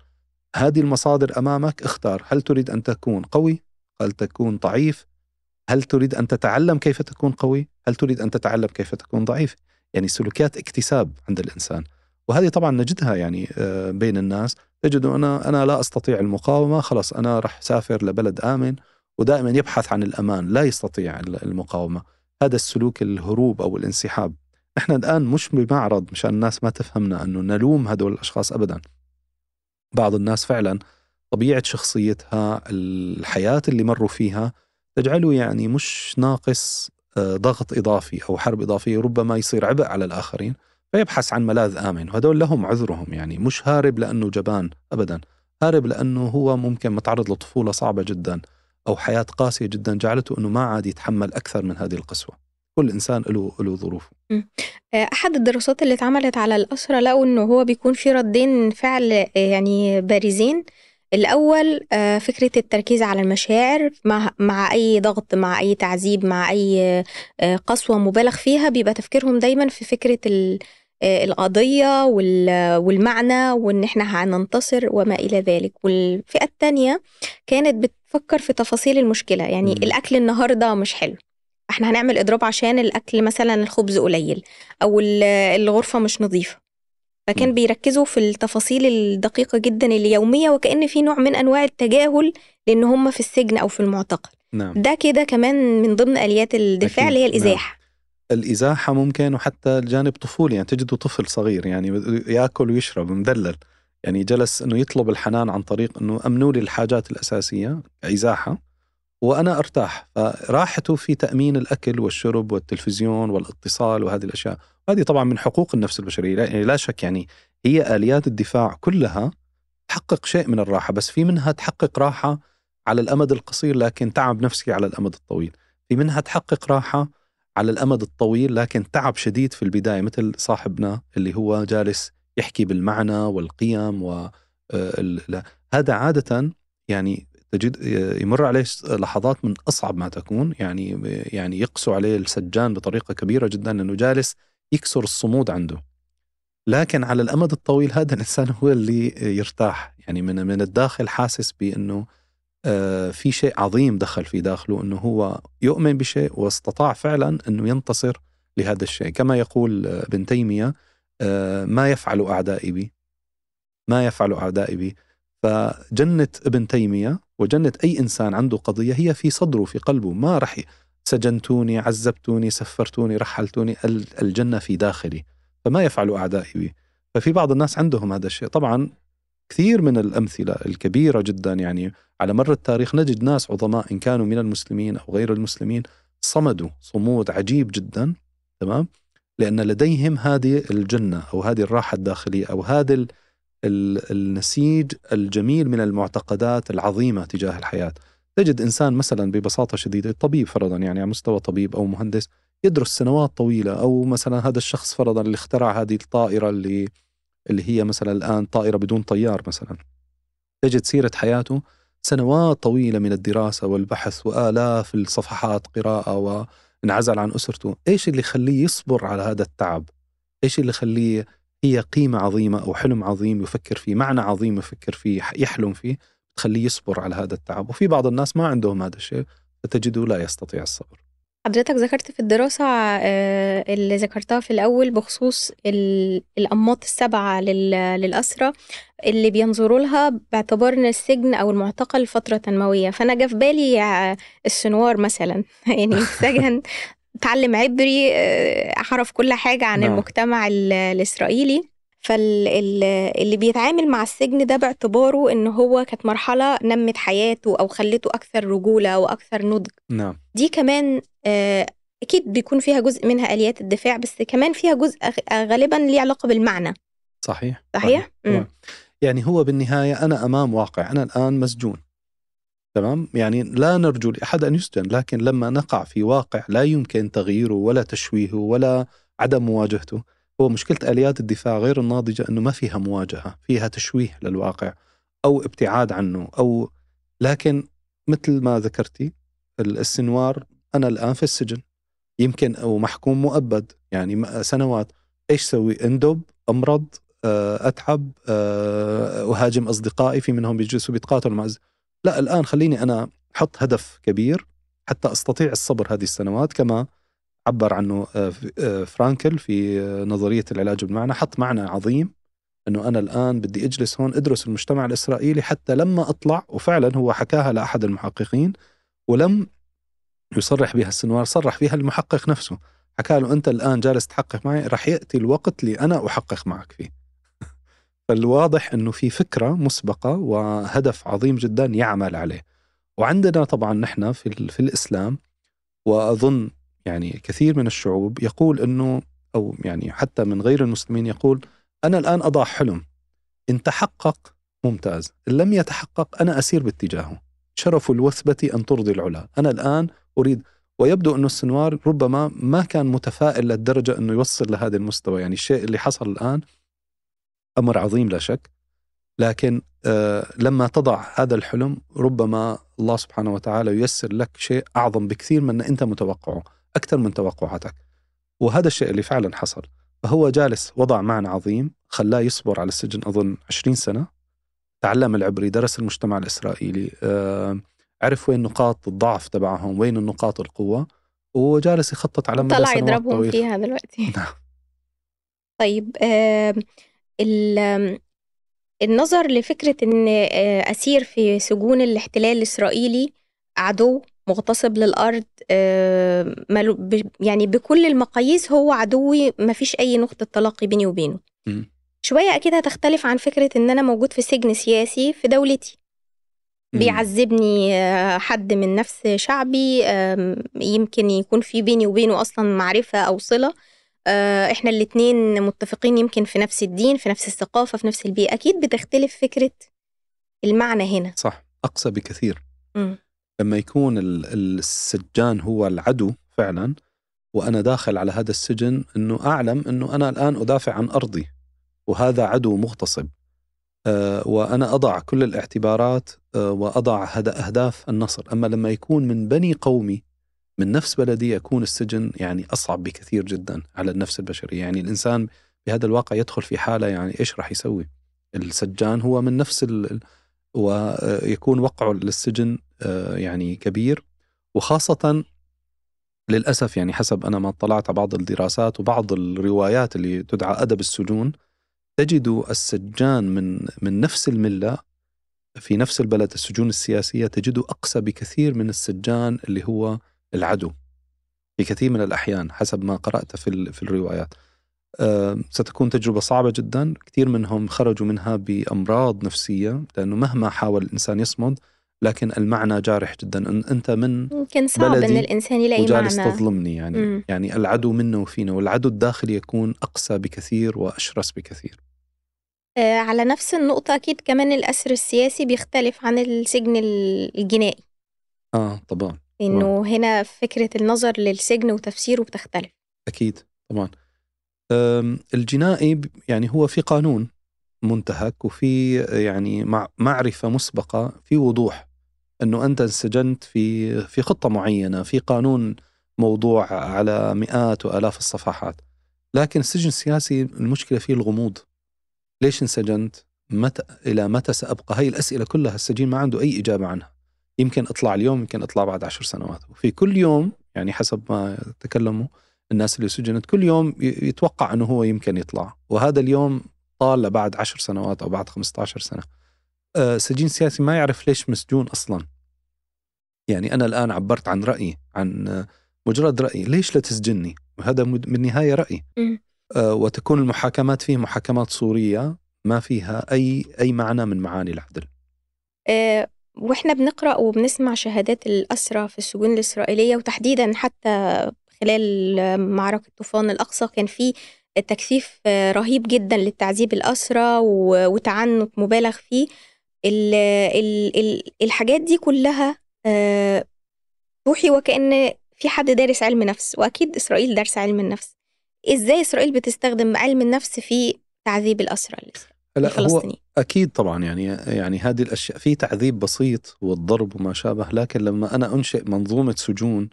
هذه المصادر أمامك اختار. هل تريد أن تكون قوي؟ هل تكون ضعيف؟ هل تريد أن تتعلم كيف تكون قوي؟ هل تريد أن تتعلم كيف تكون ضعيف؟ يعني سلوكيات اكتساب عند الإنسان. وهذه طبعا نجدها يعني آه، بين الناس. تجد أنا أنا لا أستطيع المقاومة خلاص أنا راح سافر لبلد آمن ودائما يبحث عن الأمان لا يستطيع المقاومة. هذا السلوك الهروب أو الانسحاب. إحنا الآن مش بمعرض مشان الناس ما تفهمنا أنه نلوم هدول الأشخاص ابدا. بعض الناس فعلا طبيعة شخصيتها الحياة اللي مروا فيها تجعله يعني مش ناقص آه، ضغط إضافي أو حرب إضافية ربما يصير عبء على الآخرين فيبحث عن ملاذ آمن. وهدول لهم عذرهم يعني مش هارب لأنه جبان ابدا هارب لأنه هو ممكن متعرض لطفولة صعبة جدا أو حياة قاسية جدا جعلته أنه ما عاد يتحمل أكثر من هذه القسوة. كل إنسان له له ظروفه. آه، أحد الدراسات اللي اتعملت على الأسرة لقوا إنه هو بيكون في ردين فعل آه، يعني بارزين. الأول آه، فكرة التركيز على المشاعر مع مع أي ضغط مع أي تعذيب مع أي قسوة مبالغ فيها بيبقى تفكيرهم دايما في فكرة القضية والمعنى وإن إحنا هننتصر وما إلى ذلك. والفئة الثانية كانت بتفكر في تفاصيل المشكلة يعني م. الأكل النهاردة مش حلو. إحنا هنعمل اضراب عشان الاكل مثلا الخبز قليل أو الغرفة مش نظيفة. فكان بيركزوا في التفاصيل الدقيقة جدا اليومية وكأن في نوع من أنواع التجاهل لأن هم في السجن أو في المعتقل. نعم. ده كده كمان من ضمن آليات الدفاع اللي هي الإزاحة. نعم. الإزاحة ممكن وحتى الجانب طفولي يعني تجده طفل صغير يعني يأكل ويشرب مدلل. يعني جلس إنه يطلب الحنان عن طريق إنه أمنوا لي الحاجات الأساسية إزاحة. وأنا أرتاح. فراحته في تأمين الأكل والشرب والتلفزيون والاتصال وهذه الأشياء. هذه طبعا من حقوق النفس البشرية. يعني لا شك يعني هي آليات الدفاع كلها تحقق شيء من الراحة بس في منها تحقق راحة على الأمد القصير لكن تعب نفسي على الأمد الطويل. في منها تحقق راحة على الأمد الطويل لكن تعب شديد في البداية مثل صاحبنا اللي هو جالس يحكي بالمعنى والقيم و آه، هذا عادة يعني تجد يمر عليه لحظات من أصعب ما تكون. يعني يعني يقسو عليه السجان بطريقة كبيرة جدا انه جالس يكسر الصمود عنده. لكن على الأمد الطويل هذا الإنسان هو اللي يرتاح. يعني من من الداخل حاسس بأنه آه، في شيء عظيم دخل في داخله أنه هو يؤمن بشيء واستطاع فعلا أنه ينتصر لهذا الشيء. كما يقول ابن تيمية آه، ما يفعل أعدائي بي ما يفعل أعدائي بي. فجنة ابن تيمية وجنه أي إنسان عنده قضية هي في صدره في قلبه. ما رح سجنتوني عذبتوني سفرتوني رحلتوني الجنة في داخلي. فما يفعل أعدائي. بي ففي بعض الناس عندهم هذا الشيء. طبعا كثير من الأمثلة الكبيرة جدا يعني على مر التاريخ نجد ناس عظماء إن كانوا من المسلمين أو غير المسلمين صمدوا صمود عجيب جدا تمام؟ لأن لديهم هذه الجنة أو هذه الراحة الداخلية أو هذا النسيج الجميل من المعتقدات العظيمة تجاه الحياة. تجد إنسان مثلا ببساطة شديدة طبيب فرضا يعني على مستوى طبيب أو مهندس يدرس سنوات طويلة أو مثلا هذا الشخص فرضا اللي اخترع هذه الطائرة اللي اللي هي مثلا الآن طائرة بدون طيار مثلا. تجد سيرة حياته سنوات طويلة من الدراسة والبحث وآلاف الصفحات قراءة وانعزل عن أسرته، إيش اللي يخليه يصبر على هذا التعب؟ إيش اللي يخليه هي قيمة عظيمة أو حلم عظيم يفكر فيه، معنى عظيم يفكر فيه، يحلم فيه، تخليه يصبر على هذا التعب، وفي بعض الناس ما عندهم هذا الشيء فتجده لا يستطيع الصبر. حضرتك ذكرت في الدراسة آه، اللي ذكرتها في الأول بخصوص الأنماط السبعة للأسرة اللي بينظروا لها باعتبار إن السجن أو المعتقل فترة تنموية. فأنا جه في بالي آه، السنوار مثلا. يعني السجن اتعلم عبري آه، عرف كل حاجة عن نعم. المجتمع الإسرائيلي. فاللي بيتعامل مع السجن ده باعتباره إن هو كانت مرحلة نمت حياته أو خلته أكثر رجولة وأكثر نضج. نعم. دي كمان آه، أكيد بيكون فيها جزء منها آليات الدفاع بس كمان فيها جزء غالبا ليه علاقة بالمعنى. صحيح صحيح, صحيح. يعني هو بالنهاية أنا أمام واقع أنا الآن مسجون. تمام؟ يعني لا نرجو لأحد أن يسجن لكن لما نقع في واقع لا يمكن تغييره ولا تشويهه ولا عدم مواجهته هو مشكلة آليات الدفاع غير الناضجة أنه ما فيها مواجهة فيها تشويه للواقع أو ابتعاد عنه أو لكن مثل ما ذكرتي السنوار أنا الآن في السجن يمكن أو محكوم مؤبد يعني سنوات. إيش سوي؟ أندب أمرض آه، أتعب آه، أهاجم أصدقائي في منهم بيجلسوا بيتقاتلوا مع لا الآن خليني أنا أحط هدف كبير حتى أستطيع الصبر هذه السنوات كما عبر عنه آه، آه، فرانكل في آه، نظرية العلاج بالمعنى حط معنى عظيم أنه أنا الآن بدي أجلس هون أدرس المجتمع الإسرائيلي حتى لما أطلع وفعلا هو حكاها لأحد المحققين ولم يصرح بها السنوار صرح فيها المحقق نفسه. حكى له أنت الآن جالس تحقق معي رح يأتي الوقت اللي أنا أحقق معك فيه. فالواضح أنه في فكرة مسبقة وهدف عظيم جدا يعمل عليه. وعندنا طبعا نحن في, في الإسلام وأظن يعني كثير من الشعوب يقول أنه أو يعني حتى من غير المسلمين يقول أنا الآن أضع حلم. إن تحقق ممتاز. إن لم يتحقق أنا أسير باتجاهه. شرف الوثبة أن ترضي العلا. أنا الآن أريد. ويبدو انه السنوار ربما ما كان متفائل للدرجة أنه يوصل لهذا المستوى. يعني الشيء اللي حصل الآن أمر عظيم لا شك. لكن آه لما تضع هذا الحلم ربما الله سبحانه وتعالى ييسر لك شيء أعظم بكثير من أنت متوقعه أكثر من توقعاتك. وهذا الشيء اللي فعلا حصل. فهو جالس وضع معنى عظيم خلاه يصبر على السجن أظن 20 سنة. تعلم العبري درس المجتمع الإسرائيلي آه، عرف وين نقاط الضعف تبعهم وين النقاط القوة. وهو جالس يخطط على مدى طلع يضربهم فيها دلوقتي. نعم. طيب آه النظر لفكرة إن آه، أسير في سجون الاحتلال الإسرائيلي عدو مغتصب للأرض آه، يعني بكل المقاييس هو عدوي ما فيش أي نقطة تلاقي بيني وبينه. م. شوية أكيد هتختلف عن فكرة إن أنا موجود في سجن سياسي في دولتي. بيعذبني آه، حد من نفس شعبي يمكن يكون في بيني وبينه أصلا معرفة أو صلة. إحنا الاتنين متفقين يمكن في نفس الدين في نفس الثقافة في نفس البيئة. أكيد بتختلف فكرة المعنى هنا. صح. أقصى بكثير. م. لما يكون السجان هو العدو فعلا وأنا داخل على هذا السجن إنه أعلم إنه أنا الآن أدافع عن أرضي وهذا عدو مغتصب. أه وأنا أضع كل الاعتبارات أه وأضع أهداف النصر. أما لما يكون من بني قومي من نفس بلدي يكون السجن يعني أصعب بكثير جدا على النفس البشرية يعني الإنسان بهذا الواقع يدخل في حالة يعني إيش راح يسوي؟ السجان هو من نفس ال... ويكون وقعه للسجن آه، يعني كبير وخاصة للأسف يعني حسب أنا ما اطلعت على بعض الدراسات وبعض الروايات اللي تدعى أدب السجون تجد السجان من من نفس الملة في نفس البلد السجون السياسية تجده أقسى بكثير من السجان اللي هو العدو في كثير من الأحيان حسب ما قرأت في, في الروايات. ستكون تجربة صعبة جدا. كثير منهم خرجوا منها بأمراض نفسية لأنه مهما حاول الإنسان يصمد لكن المعنى جارح جدا. أن أنت من يمكن صعب أن الإنسان يلاقي وجالس معنى. تظلمني يعني. م. يعني العدو منا وفينا والعدو الداخلي يكون أقسى بكثير وأشرس بكثير. آه على نفس النقطة أكيد كمان الأسر السياسي بيختلف عن السجن الجنائي. آه طبعا. إنه هنا فكرة النظر للسجن وتفسيره بتختلف. أكيد طبعا. الجنائي يعني هو في قانون منتهك وفي يعني معرفة مسبقة في وضوح إنه أنت انسجنت في في خطة معينة في قانون موضوع على مئات وآلاف الصفحات. لكن السجن السياسي المشكلة فيه الغموض. ليش انسجنت؟ متى إلى متى سأبقى؟ هاي الأسئلة كلها السجين ما عنده أي إجابة عنها. يمكن اطلع اليوم يمكن اطلع بعد عشر سنوات. وفي كل يوم يعني حسب ما تكلموا الناس اللي سجنت كل يوم يتوقع انه هو يمكن يطلع. وهذا اليوم طال بعد عشر سنوات أو بعد 15 سنة. آه، سجين سياسي ما يعرف ليش مسجون أصلا. يعني أنا الآن عبرت عن رأيي عن مجرد راي ليش لا تسجني؟ وهذا بالنهايه راي آه وتكون المحاكمات فيه محاكمات صوريه ما فيها أي أي معنى من معاني العدل. آه وإحنا بنقرأ وبنسمع شهادات الاسرى في السجون الإسرائيلية وتحديدا حتى خلال معركة طوفان الأقصى كان في تكثيف رهيب جدا للتعذيب الاسرى وتعنت مبالغ فيه. ال ال ال الحاجات دي كلها آه، روحي وكأن في حد دارس علم نفس وأكيد إسرائيل دارسة علم النفس. إزاي إسرائيل بتستخدم علم النفس في تعذيب الأسرى الفلسطينيين أكيد طبعا يعني يعني هذه الأشياء في تعذيب بسيط والضرب وما شابه لكن لما أنا أنشئ منظومة سجون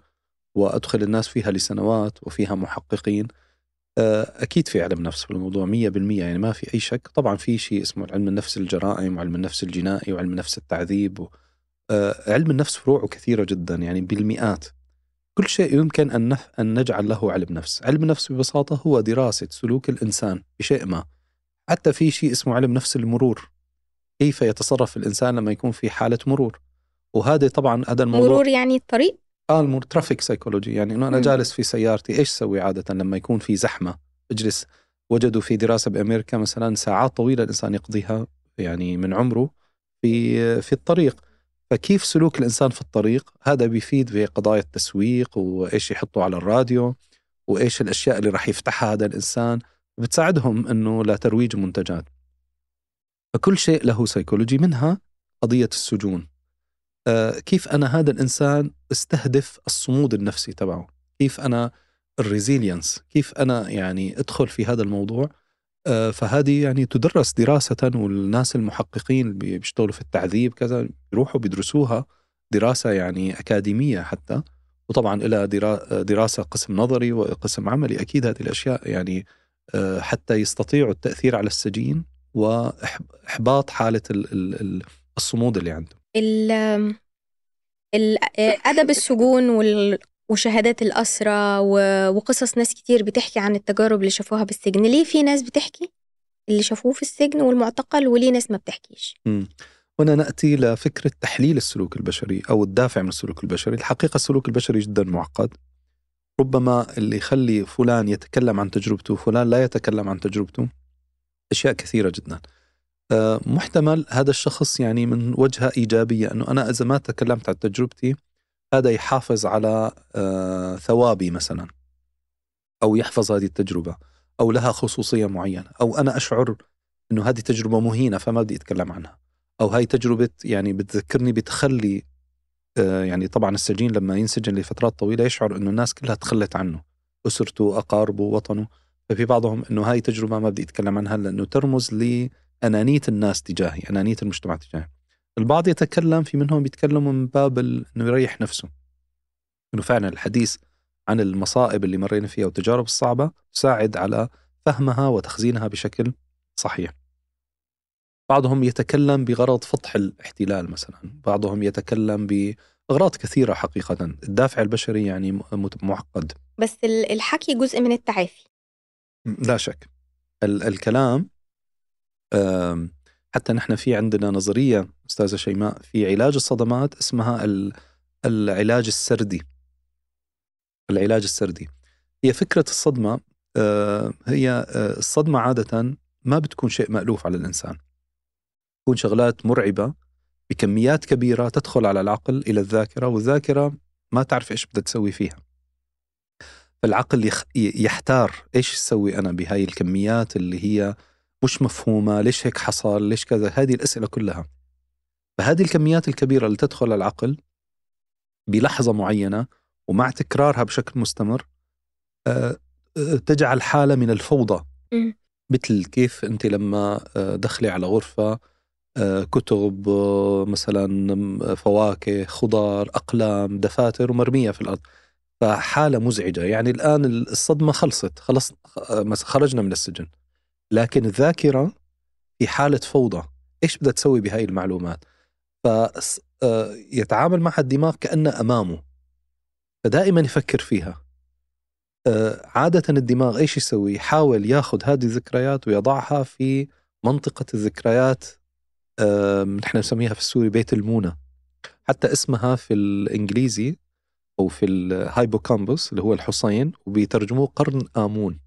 وأدخل الناس فيها لسنوات وفيها محققين آه، أكيد في علم نفس في الموضوع 100% يعني ما في أي شك. طبعا في شيء اسمه علم النفس الجرائم وعلم النفس الجنائي وعلم نفس التعذيب آه، علم النفس فروعه كثيرة جدا يعني بالمئات. كل شيء يمكن أن أن نجعل له علم نفس. علم النفس ببساطة هو دراسة سلوك الإنسان بشيء ما. حتى في شيء اسمه علم نفس المرور. كيف يتصرف الإنسان لما يكون في حالة مرور؟ وهذا طبعا هذا الموضوع مرور يعني الطريق؟ آه المرور traffic psychology يعني إنه أنا م. جالس في سيارتي إيش أسوي عادة لما يكون في زحمة؟ أجلس. وجدوا في دراسة بأمريكا مثلا ساعات طويلة الإنسان يقضيها يعني من عمره في في الطريق. فكيف سلوك الإنسان في الطريق؟ هذا بيفيد في قضايا التسويق وإيش يحطوا على الراديو وإيش الأشياء اللي راح يفتحها هذا الإنسان. بتساعدهم إنه لترويج منتجات. فكل شيء له سيكولوجي منها قضية السجون. آه كيف أنا هذا الإنسان استهدف الصمود النفسي تبعه؟ كيف أنا ال resilience كيف أنا يعني أدخل في هذا الموضوع؟ آه، فهذه يعني تدرس دراسة والناس المحققين اللي بيشتغلوا في التعذيب كذا بيروحوا بيدرسوها دراسة يعني أكاديمية حتى. وطبعا إلى دراسة قسم نظري وقسم عملي. أكيد هذه الأشياء يعني حتى يستطيعوا التأثير على السجين وإحباط حالة الصمود اللي عنده أدب السجون وشهادات الأسرة وقصص ناس كتير بتحكي عن التجارب اللي شافوها بالسجن. ليه في ناس بتحكي اللي شافوه في السجن والمعتقل وليه ناس ما بتحكيش؟ م. هنا نأتي لفكرة تحليل السلوك البشري أو الدافع من السلوك البشري. الحقيقة السلوك البشري جدا معقد. ربما اللي يخلي فلان يتكلم عن تجربته وفلان لا يتكلم عن تجربته. أشياء كثيرة جدا. آه، محتمل هذا الشخص يعني من وجهة إيجابية أنه أنا إذا ما تكلمت عن تجربتي هذا يحافظ على آه، ثوابي مثلا. أو يحفظ هذه التجربة. أو لها خصوصية معينة. أو أنا أشعر إنه هذه تجربة مهينة فما بدي أتكلم عنها. أو هاي تجربة يعني بتذكرني بتخلي يعني طبعا السجين لما ينسجن لفترات طويلة يشعر إنه الناس كلها تخلت عنه أسرته أقاربه وطنه. ففي بعضهم إنه هاي تجربة ما بدي أتكلم عنها لأنه ترمز لأنانية الناس تجاهي أنانية المجتمع تجاهي. البعض يتكلم في منهم بيتكلموا من باب إنه يريح نفسه. إنه فعلا الحديث عن المصائب اللي مرينا فيها والتجارب الصعبة تساعد على فهمها وتخزينها بشكل صحيح. بعضهم يتكلم بغرض فتح الاحتلال مثلا. بعضهم يتكلم بأغراض كثيرة حقيقة. الدافع البشري يعني معقد. بس الحكي جزء من التعافي. لا شك. ال- الكلام حتى نحن في عندنا نظرية أستاذة شيماء في علاج الصدمات اسمها العلاج السردي. العلاج السردي. هي فكرة الصدمة هي الصدمة عادة ما بتكون شيء مألوف على الإنسان. تكون شغلات مرعبة بكميات كبيرة تدخل على العقل إلى الذاكرة والذاكرة ما تعرف إيش بدها تسوي فيها. فالعقل يخ... يحتار إيش أسوي أنا بهاي الكميات اللي هي مش مفهومة ليش هيك حصل ليش كذا؟ هذه الأسئلة كلها. فهذه الكميات الكبيرة اللي تدخل العقل بلحظة معينة ومع تكرارها بشكل مستمر آه، آه، تجعل حالة من الفوضى. مثل كيف أنت لما آه، دخلي على غرفة كتب مثلا فواكه خضار أقلام دفاتر ومرمية في الأرض. فحالة مزعجة. يعني الآن الصدمة خلصت. خلص خرجنا من السجن. لكن الذاكرة في حالة فوضى. إيش بدها تسوي بهاي المعلومات؟ فيتعامل آه، معها الدماغ كأنه أمامه. فدائما يفكر فيها. آه، عادة الدماغ إيش يسوي؟ يحاول ياخذ هذه الذكريات ويضعها في منطقة الذكريات نحن نسميها في السوري بيت المونة. حتى اسمها في الإنجليزي أو في الهايبوكامبوس اللي هو الحصين وبيترجموه قرن آمون.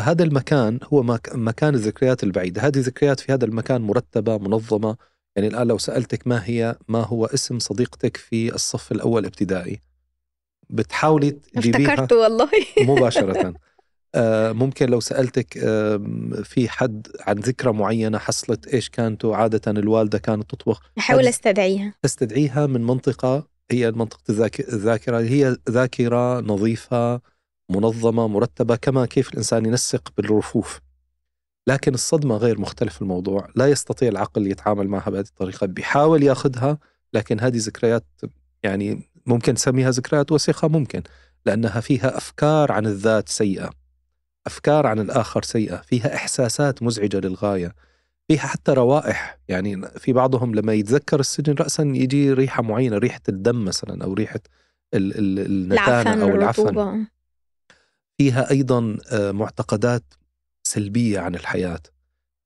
هذا المكان هو مكان الذكريات البعيدة. هذه الذكريات في هذا المكان مرتبة منظمة. يعني الآن لو سألتك ما هي ما هو اسم صديقتك في الصف الأول ابتدائي؟ بتحاولي تجيبيها افتكرته والله. مباشرة. ممكن لو سألتك في حد عن ذكرى معينة حصلت إيش كانت عادة الوالدة كانت تطبخ. أحاول أستدعيها. تستدعيها من منطقة هي منطقة الذاكرة هي ذاكرة نظيفة منظمة مرتبة كما كيف الإنسان ينسق بالرفوف. لكن الصدمة غير مختلف الموضوع. لا يستطيع العقل يتعامل معها بهذه الطريقة. بيحاول ياخذها لكن هذه ذكريات يعني ممكن نسميها ذكريات وثيقة ممكن لأنها فيها أفكار عن الذات سيئة. أفكار عن الآخر سيئة فيها إحساسات مزعجة للغاية فيها حتى روائح. يعني في بعضهم لما يتذكر السجن رأسا يجي ريحة معينة ريحة الدم مثلا أو ريحة النتانة أو العفن. فيها أيضا آه، معتقدات سلبية عن الحياة.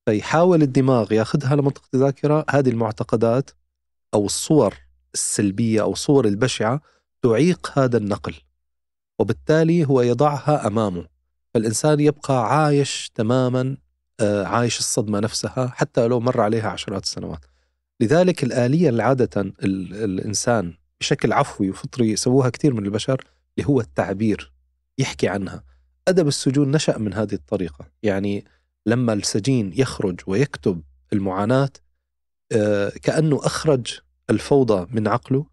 فيحاول الدماغ ياخذها لمنطقة الذاكرة. هذه المعتقدات أو الصور السلبية أو الصور البشعة تعيق هذا النقل وبالتالي هو يضعها أمامه. فالإنسان يبقى عايش تماما آه، عايش الصدمة نفسها حتى لو مر عليها عشرات السنوات. لذلك الآلية اللي عادة الإنسان بشكل عفوي وفطري يسووها كثير من البشر اللي هو التعبير يحكي عنها. أدب السجون نشأ من هذه الطريقة. يعني لما السجين يخرج ويكتب المعاناة آه، كأنه أخرج الفوضى من عقله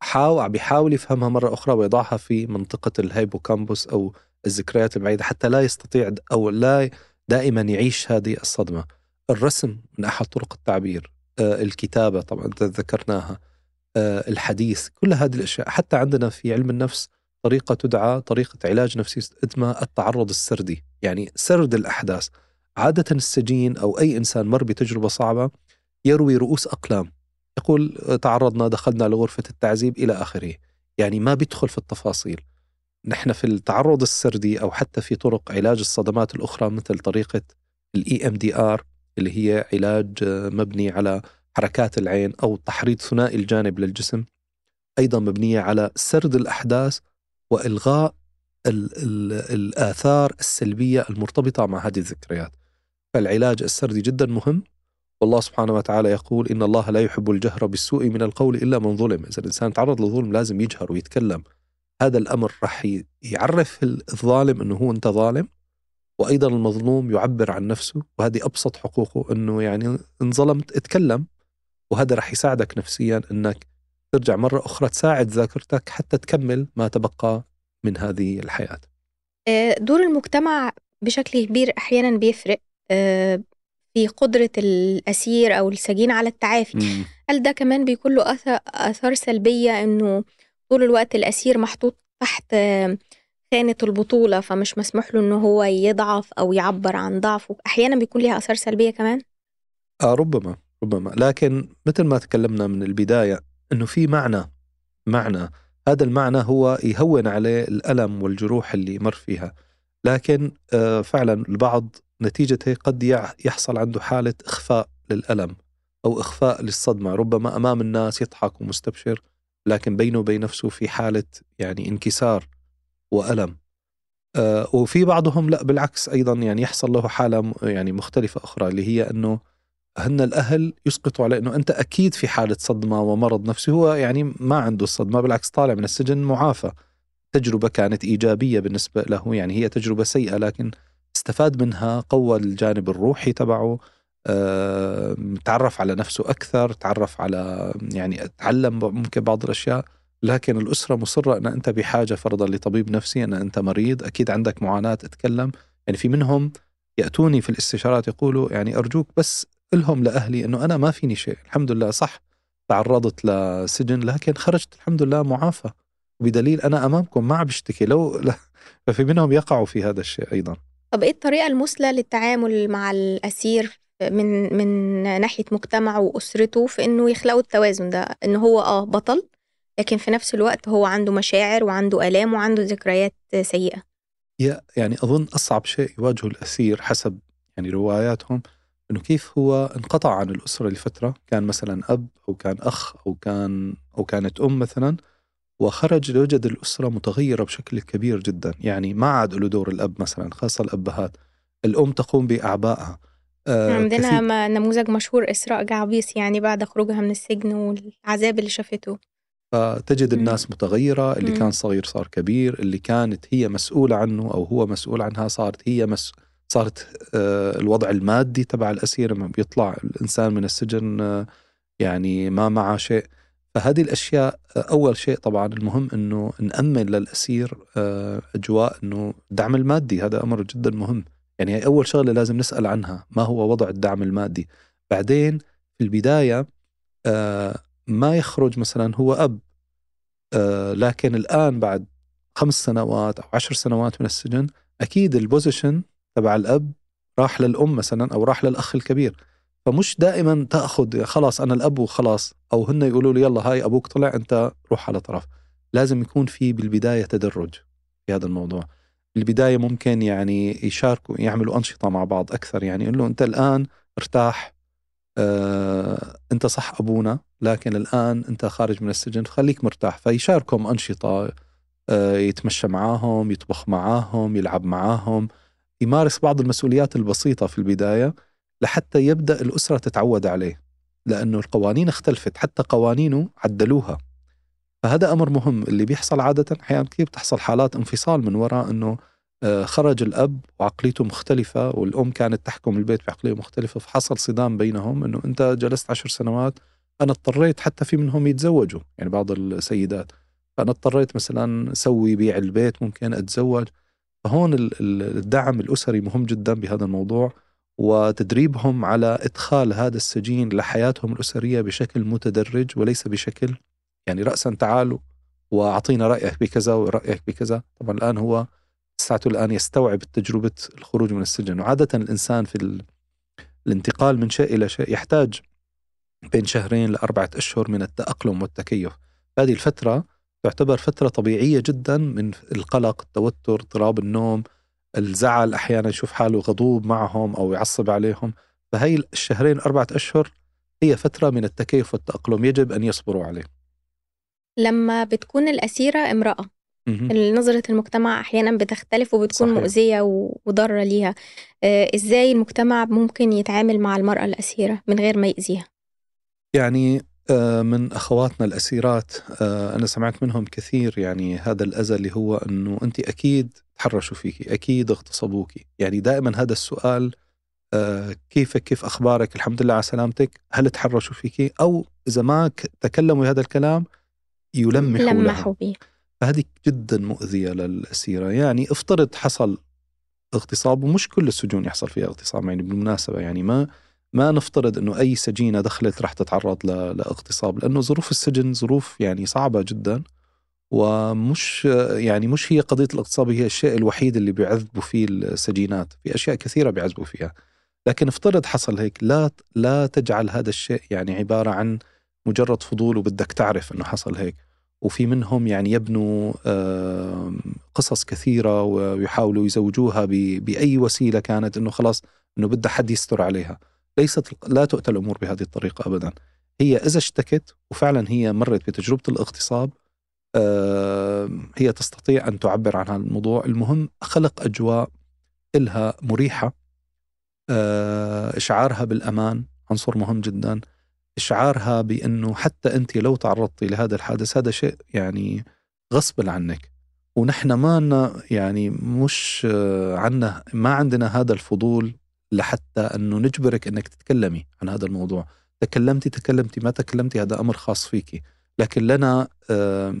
حاول بيحاول يفهمها مرة أخرى ويضعها في منطقة الهيبوكامبوس أو الذكريات البعيدة حتى لا يستطيع أو لا دائما يعيش هذه الصدمة. الرسم من أحد طرق التعبير آه، الكتابة طبعا ذكرناها آه، الحديث كل هذه الأشياء. حتى عندنا في علم النفس طريقة تدعى طريقة علاج نفسي اسمها التعرض السردي. يعني سرد الأحداث. عادة السجين أو أي إنسان مر بتجربة صعبة يروي رؤوس أقلام. يقول تعرضنا دخلنا لغرفة التعذيب إلى آخره. يعني ما بيدخل في التفاصيل. نحن في التعرض السردي أو حتى في طرق علاج الصدمات الأخرى مثل طريقة ال EMDR اللي هي علاج مبني على حركات العين أو تحريض ثنائي الجانب للجسم أيضا مبنية على سرد الأحداث وإلغاء ال ال الآثار السلبية المرتبطة مع هذه الذكريات. فالعلاج السردي جدا مهم والله سبحانه وتعالى يقول إن الله لا يحب الجهر بالسوء من القول إلا من ظلم، إذا الإنسان تعرض لظلم لازم يجهر ويتكلم. هذا الأمر راح يعرف الظالم إنه هو أنت ظالم وأيضا المظلوم يعبر عن نفسه وهذه أبسط حقوقه إنه يعني إن ظلمت اتكلم وهذا راح يساعدك نفسيا إنك ترجع مرة أخرى تساعد ذاكرتك حتى تكمل ما تبقى من هذه الحياة آه، دور المجتمع بشكل كبير أحيانا بيفرق آه، في قدرة الأسير أو السجين على التعافي م. هل ده كمان بيكون له آثار سلبية إنه طول الوقت الأسير محطوط تحت خانة البطولة فمش مسموح له إنه هو يضعف أو يعبر عن ضعفه. أحيانا بيكون ليها آثار سلبية كمان؟ آه ربما ربما. لكن مثل ما تكلمنا من البداية أنه في معنى معنى. هذا المعنى هو يهون عليه الألم والجروح اللي مر فيها. لكن آه فعلا البعض نتيجة هيك قد يحصل عنده حالة إخفاء للألم أو إخفاء للصدمة. ربما أمام الناس يضحك ومستبشر. لكن بينه وبين نفسه في حالة يعني انكسار وألم. آه وفي بعضهم لا بالعكس أيضا يعني يحصل له حالة يعني مختلفة أخرى اللي هي أنه هن الأهل يسقطوا عليه أنه أنت أكيد في حالة صدمة ومرض نفسي هو يعني ما عنده الصدمة بالعكس طالع من السجن معافى. تجربة كانت إيجابية بالنسبة له يعني هي تجربة سيئة لكن استفاد منها قوى الجانب الروحي تبعه. تعرف على نفسه أكثر تعرف على يعني تعلم ممكن بعض الأشياء. لكن الأسرة مصرة أن أنت بحاجة فرضا لطبيب نفسي أن أنت مريض أكيد عندك معاناة اتكلم يعني في منهم يأتوني في الاستشارات يقولوا يعني أرجوك بس لهم لأهلي أنه أنا ما فيني شيء. الحمد لله صح تعرضت لسجن لكن خرجت الحمد لله معافى. بدليل أنا أمامكم ما عم بشتكي. لو ففي منهم يقعوا في هذا الشيء أيضا. طب إيه الطريقة المثلى للتعامل مع الأسير؟ من من ناحية مجتمعه وأسرته في إنه يخلقوا التوازن ده إنه هو آه بطل لكن في نفس الوقت هو عنده مشاعر وعنده آلام وعنده ذكريات سيئة. يعني أظن أصعب شيء يواجهه الأسير حسب يعني رواياتهم إنه كيف هو انقطع عن الأسرة لفترة كان مثلا أب أو كان أخ أو كان أو كانت أم مثلا وخرج لوجد الأسرة متغيرة بشكل كبير جدا. يعني ما عاد له دور الأب مثلا خاصة الأبهات. الأم تقوم بأعبائها. عندنا كثير... نموذج مشهور إسراء جعبيس يعني بعد خروجها من السجن والعذاب اللي شافته. فتجد الناس متغيرة اللي كان صغير صار كبير اللي كانت هي مسؤولة عنه أو هو مسؤول عنها صارت هي مس... صارت آه، الوضع المادي تبع الأسير لما بيطلع الإنسان من السجن آه، يعني ما معه شيء. فهذه الأشياء آه، أول شيء طبعا المهم أنه نأمن للأسير أجواء أنه الدعم المادي هذا أمر جدا مهم. يعني هي أول شغلة لازم نسأل عنها ما هو وضع الدعم المادي؟ بعدين في البداية ما يخرج مثلا هو أب لكن الآن بعد خمس سنوات أو عشر سنوات من السجن أكيد ال position تبع الأب راح للأم مثلا أو راح للأخ الكبير. فمش دائما تأخذ خلاص أنا الأب وخلاص أو هن يقولوا لي يلا هاي أبوك طلع أنت روح على طرف. لازم يكون في بالبداية تدرج في هذا الموضوع. بالبدايه ممكن يعني يشاركوا يعملوا أنشطة مع بعض أكثر. يعني يقول له أنت الآن ارتاح آه، أنت صح أبونا لكن الآن أنت خارج من السجن فخليك مرتاح. فيشاركهم أنشطة آه، يتمشى معاهم يطبخ معاهم يلعب معاهم يمارس بعض المسؤوليات البسيطة في البداية لحتى يبدأ الأسرة تتعود عليه. لأنه القوانين اختلفت حتى قوانينه عدلوها. فهذا أمر مهم. اللي بيحصل عادة أحيانا كثير بتحصل حالات انفصال من وراء أنه آه، خرج الأب وعقليته مختلفة والأم كانت تحكم البيت بعقلية مختلفة فحصل صدام بينهم أنه أنت جلست عشر سنوات أنا اضطريت حتى في منهم يتزوجوا يعني بعض السيدات. فأنا اضطريت مثلا سوي بيع البيت ممكن أتزوج. فهون الدعم الأسري مهم جدا بهذا الموضوع وتدريبهم على إدخال هذا السجين لحياتهم الأسرية بشكل متدرج وليس بشكل يعني رأسا تعالوا وأعطينا رأيك بكذا ورأيك بكذا. طبعا الآن هو ساعته الآن يستوعب تجربة الخروج من السجن. وعادة الإنسان في الانتقال من شيء إلى شيء يحتاج بين شهرين لأربعة أشهر من التأقلم والتكيف. هذه الفترة تعتبر فترة طبيعية جدا من القلق التوتر اضطراب النوم الزعل أحيانا يشوف حاله غضوب معهم أو يعصب عليهم. فهي الشهرين أربعة أشهر هي فترة من التكيف والتأقلم. يجب أن يصبروا عليه. لما بتكون الأسيرة امرأة. نظرة المجتمع أحيانا بتختلف وبتكون صحيح. مؤذية وضارة ليها. آه، إزاي المجتمع ممكن يتعامل مع المرأة الأسيرة من غير ما يأذيها يعني آه، من أخواتنا الأسيرات آه، أنا سمعت منهم كثير يعني هذا الاذى اللي هو إنه أنت أكيد تحرشوا فيك أكيد اغتصبوك يعني دائما هذا السؤال كيفك كيف أخبارك؟ الحمد لله على سلامتك. هل تحرشوا فيك أو إذا ما تكلموا هذا الكلام يلمحوا لمحوا به فهذه جدا مؤذية للأسيرة. يعني افترض حصل اغتصاب ومش كل السجون يحصل فيها اغتصاب يعني بالمناسبة يعني ما ما نفترض إنه أي سجينة دخلت رح تتعرض لإغتصاب لأنه ظروف السجن ظروف يعني صعبة جدا ومش يعني مش هي قضية الاغتصاب هي الشيء الوحيد اللي بيعذبوا فيه السجينات. في أشياء كثيرة بيعذبوا فيها. لكن افترض حصل هيك لا لا تجعل هذا الشيء يعني عبارة عن مجرد فضول وبدك تعرف إنه حصل هيك. وفي منهم يعني يبنوا قصص كثيرة ويحاولوا يزوجوها بأي وسيلة كانت إنه خلاص إنه بدها حد يستر عليها. ليست لا تؤتى الأمور بهذه الطريقة ابدا. هي إذا اشتكت وفعلا هي مرت بتجربة الاغتصاب هي تستطيع أن تعبر عن هذا الموضوع المهم خلق أجواء إلها مريحة آه، إشعارها بالأمان عنصر مهم جدا. إشعارها بأنه حتى أنت لو تعرضتي لهذا الحادث هذا شيء يعني غصبا عنك. ونحن ما يعني مش عنا ما عندنا هذا الفضول لحتى أنه نجبرك إنك تتكلمي عن هذا الموضوع. تكلمتي تكلمتي ما تكلمتي هذا أمر خاص فيكي. لكن لنا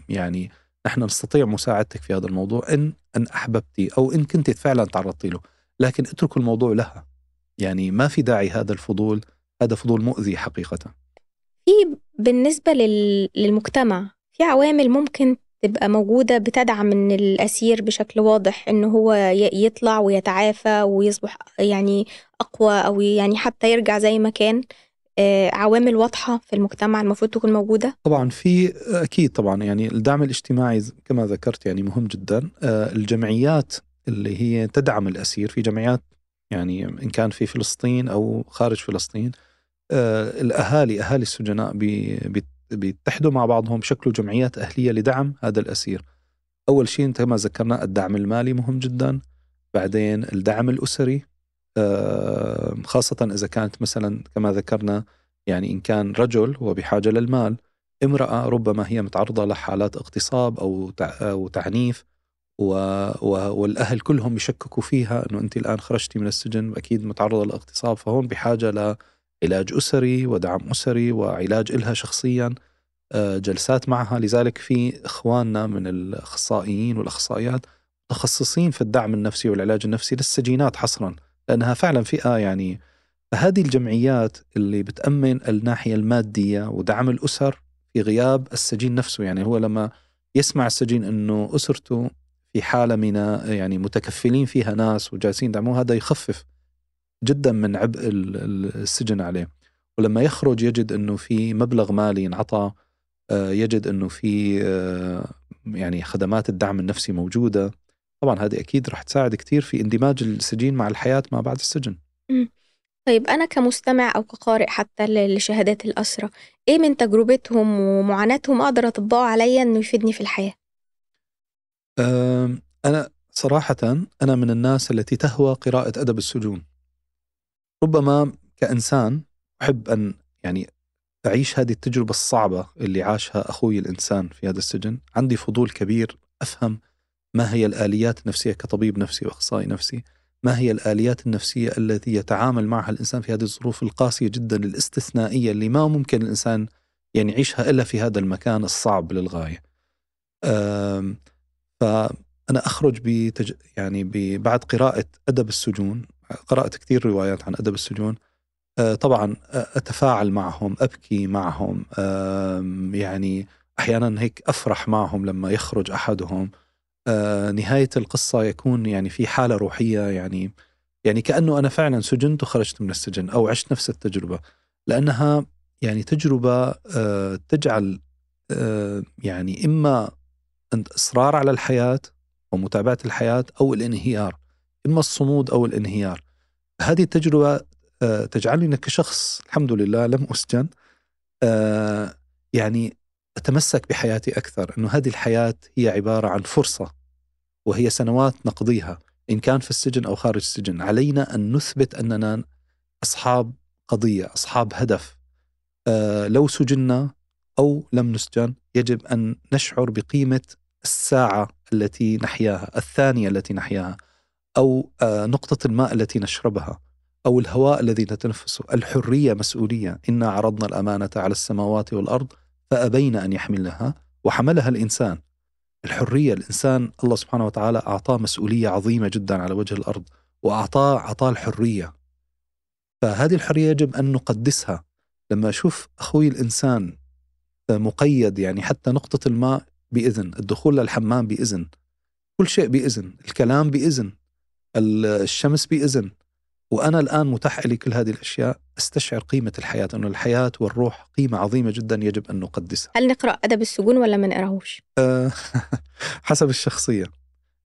يعني نحن نستطيع مساعدتك في هذا الموضوع إن إن أحببتي أو إن كنت فعلا تعرضتي له. لكن اتركوا الموضوع لها. يعني ما في داعي هذا الفضول هذا فضول مؤذي حقيقه. في بالنسبة للمجتمع في عوامل ممكن تبقى موجودة بتدعم من الأسير بشكل واضح إنه هو يطلع ويتعافى ويصبح يعني أقوى أو يعني حتى يرجع زي ما كان آه، عوامل واضحة في المجتمع المفروض تكون موجودة؟ طبعا في أكيد طبعا يعني الدعم الاجتماعي كما ذكرت يعني مهم جدا آه، الجمعيات اللي هي تدعم الأسير في جمعيات يعني إن كان في فلسطين أو خارج فلسطين آه، الأهالي أهالي السجناء بيتحدوا مع بعضهم بشكلوا جمعيات أهلية لدعم هذا الأسير. أول شيء كما ذكرنا الدعم المالي مهم جدا. بعدين الدعم الأسري آه، خاصة إذا كانت مثلا كما ذكرنا يعني إن كان رجل هو بحاجة للمال امرأة ربما هي متعرضة لحالات اغتصاب أو أو تعنيف و... و... والأهل كلهم يشككوا فيها أنه أنت الآن خرجتي من السجن أكيد متعرضة للاغتصاب فهون بحاجة لعلاج أسري ودعم أسري وعلاج إلها شخصيا آه، جلسات معها. لذلك في إخواننا من الأخصائيين والأخصائيات متخصصين في الدعم النفسي والعلاج النفسي للسجينات حصرا لأنها فعلا فئة يعني فهذه الجمعيات اللي بتأمن الناحية المادية ودعم الأسر في غياب السجين نفسه. يعني هو لما يسمع السجين إنه أسرته في حالة من يعني متكفلين فيها ناس وجالسين يدعموه هذا يخفف جدا من عبء السجن عليه. ولما يخرج يجد إنه في مبلغ مالي انعطى آه، يجد إنه في آه، يعني خدمات الدعم النفسي موجودة. طبعا هذه أكيد راح تساعد كثير في اندماج السجين مع الحياة ما بعد السجن. طيب أنا كمستمع أو كقارئ حتى لشهادات الأسرة إيه من تجربتهم ومعاناتهم أقدر أطبقه عليا إنه يفيدني في الحياة؟ أنا صراحة أنا من الناس التي تهوى قراءة أدب السجون. ربما كإنسان أحب أن يعني أعيش هذه التجربة الصعبة اللي عاشها أخوي الإنسان في هذا السجن. عندي فضول كبير أفهم ما هي الآليات النفسية كطبيب نفسي وأخصائي نفسي. ما هي الآليات النفسية التي يتعامل معها الإنسان في هذه الظروف القاسية جدا الاستثنائية اللي ما ممكن الإنسان يعني يعيشها إلا في هذا المكان الصعب للغاية. فأنا أخرج بتج... يعني بعد قراءة أدب السجون. قرأت كثير روايات عن أدب السجون. أه، طبعا أتفاعل معهم أبكي معهم يعني أحيانا هيك أفرح معهم لما يخرج أحدهم. آه، نهاية القصة يكون يعني في حالة روحية يعني يعني كأنه أنا فعلا سجنت وخرجت من السجن أو عشت نفس التجربة. لأنها يعني تجربة آه، تجعل آه، يعني إما إصرار على الحياة ومتابعة الحياة أو الانهيار. إما الصمود أو الانهيار. هذه التجربة تجعلني كشخص الحمد لله لم أسجن يعني أتمسك بحياتي أكثر أنه هذه الحياة هي عبارة عن فرصة وهي سنوات نقضيها إن كان في السجن أو خارج السجن. علينا أن نثبت أننا أصحاب قضية أصحاب هدف. آه لو سجنا أو لم نسجن يجب أن نشعر بقيمة الساعة التي نحياها الثانية التي نحياها. أو آه نقطة الماء التي نشربها أو الهواء الذي نتنفسه الحرية مسؤولية. إنا عرضنا الأمانة على السماوات والأرض فأبين أن يحملنها وحملها الإنسان. الحرية الإنسان الله سبحانه وتعالى أعطاه مسؤولية عظيمة جدا على وجه الأرض وأعطاه أعطاه الحرية. فهذه الحرية يجب أن نقدسها. لما أشوف أخوي الإنسان مقيد يعني حتى نقطة الماء بإذن الدخول للحمام بإذن كل شيء بإذن الكلام بإذن الشمس بإذن. وأنا الآن متاح لي كل هذه الأشياء أستشعر قيمة الحياة أن الحياة والروح قيمة عظيمة جدا يجب أن نقدسها. هل نقرأ أدب السجون ولا ما نقرأهوش؟ أه حسب الشخصية.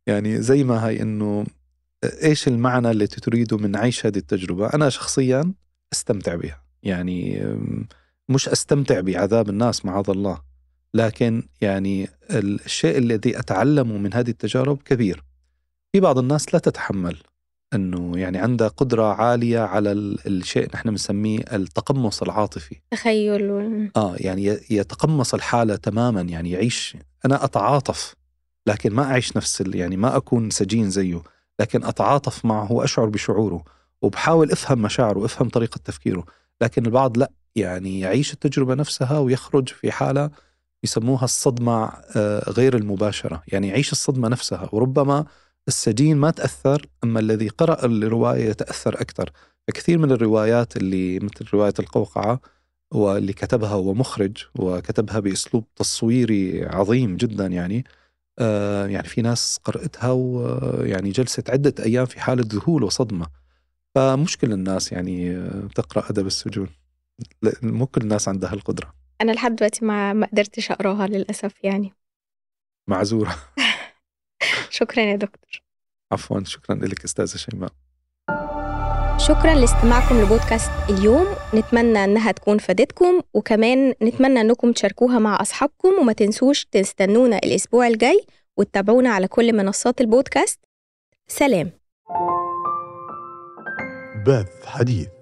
يعني زي ما هي أنه إيش المعنى التي تريده من عيش هذه التجربة؟ أنا شخصيا أستمتع بها. يعني مش أستمتع بعذاب الناس معاذ الله. لكن يعني الشيء الذي أتعلمه من هذه التجارب كبير. في بعض الناس لا تتحمل إنه يعني عندها قدرة عالية على الشيء نحن بنسميه التقمص العاطفي. تخيل. و... آه يعني يتقمص الحالة تماما يعني يعيش أنا أتعاطف لكن ما أعيش نفس يعني ما أكون سجين زيه لكن أتعاطف معه وأشعر بشعوره وبحاول أفهم مشاعره وافهم طريقة تفكيره. لكن البعض لا يعني يعيش التجربة نفسها ويخرج في حالة يسموها الصدمة آه، غير المباشرة. يعني يعيش الصدمة نفسها وربما السجين ما تأثر أما الذي قرأ الرواية يتأثر أكثر. كثير من الروايات اللي مثل رواية القوقعة واللي كتبها هو مخرج وكتبها بأسلوب تصويري عظيم جدا يعني آه يعني في ناس قرأتها ويعني جلست عدة أيام في حالة ذهول وصدمة. فمشكل الناس يعني تقرأ أدب السجون. مو كل الناس عندها القدرة. أنا لحد دلوقتي ما ما قدرتش أقراها للأسف يعني. معذورة. شكرا يا دكتور. عفوا شكرا لك أستاذة شيماء. شكرا لاستماعكم لبودكاست اليوم. نتمنى إنها تكون فادتكم وكمان نتمنى إنكم تشاركوها مع أصحابكم. وما تنسوش تستنونا الأسبوع الجاي وتتابعونا على كل منصات البودكاست. سلام. بث حديث.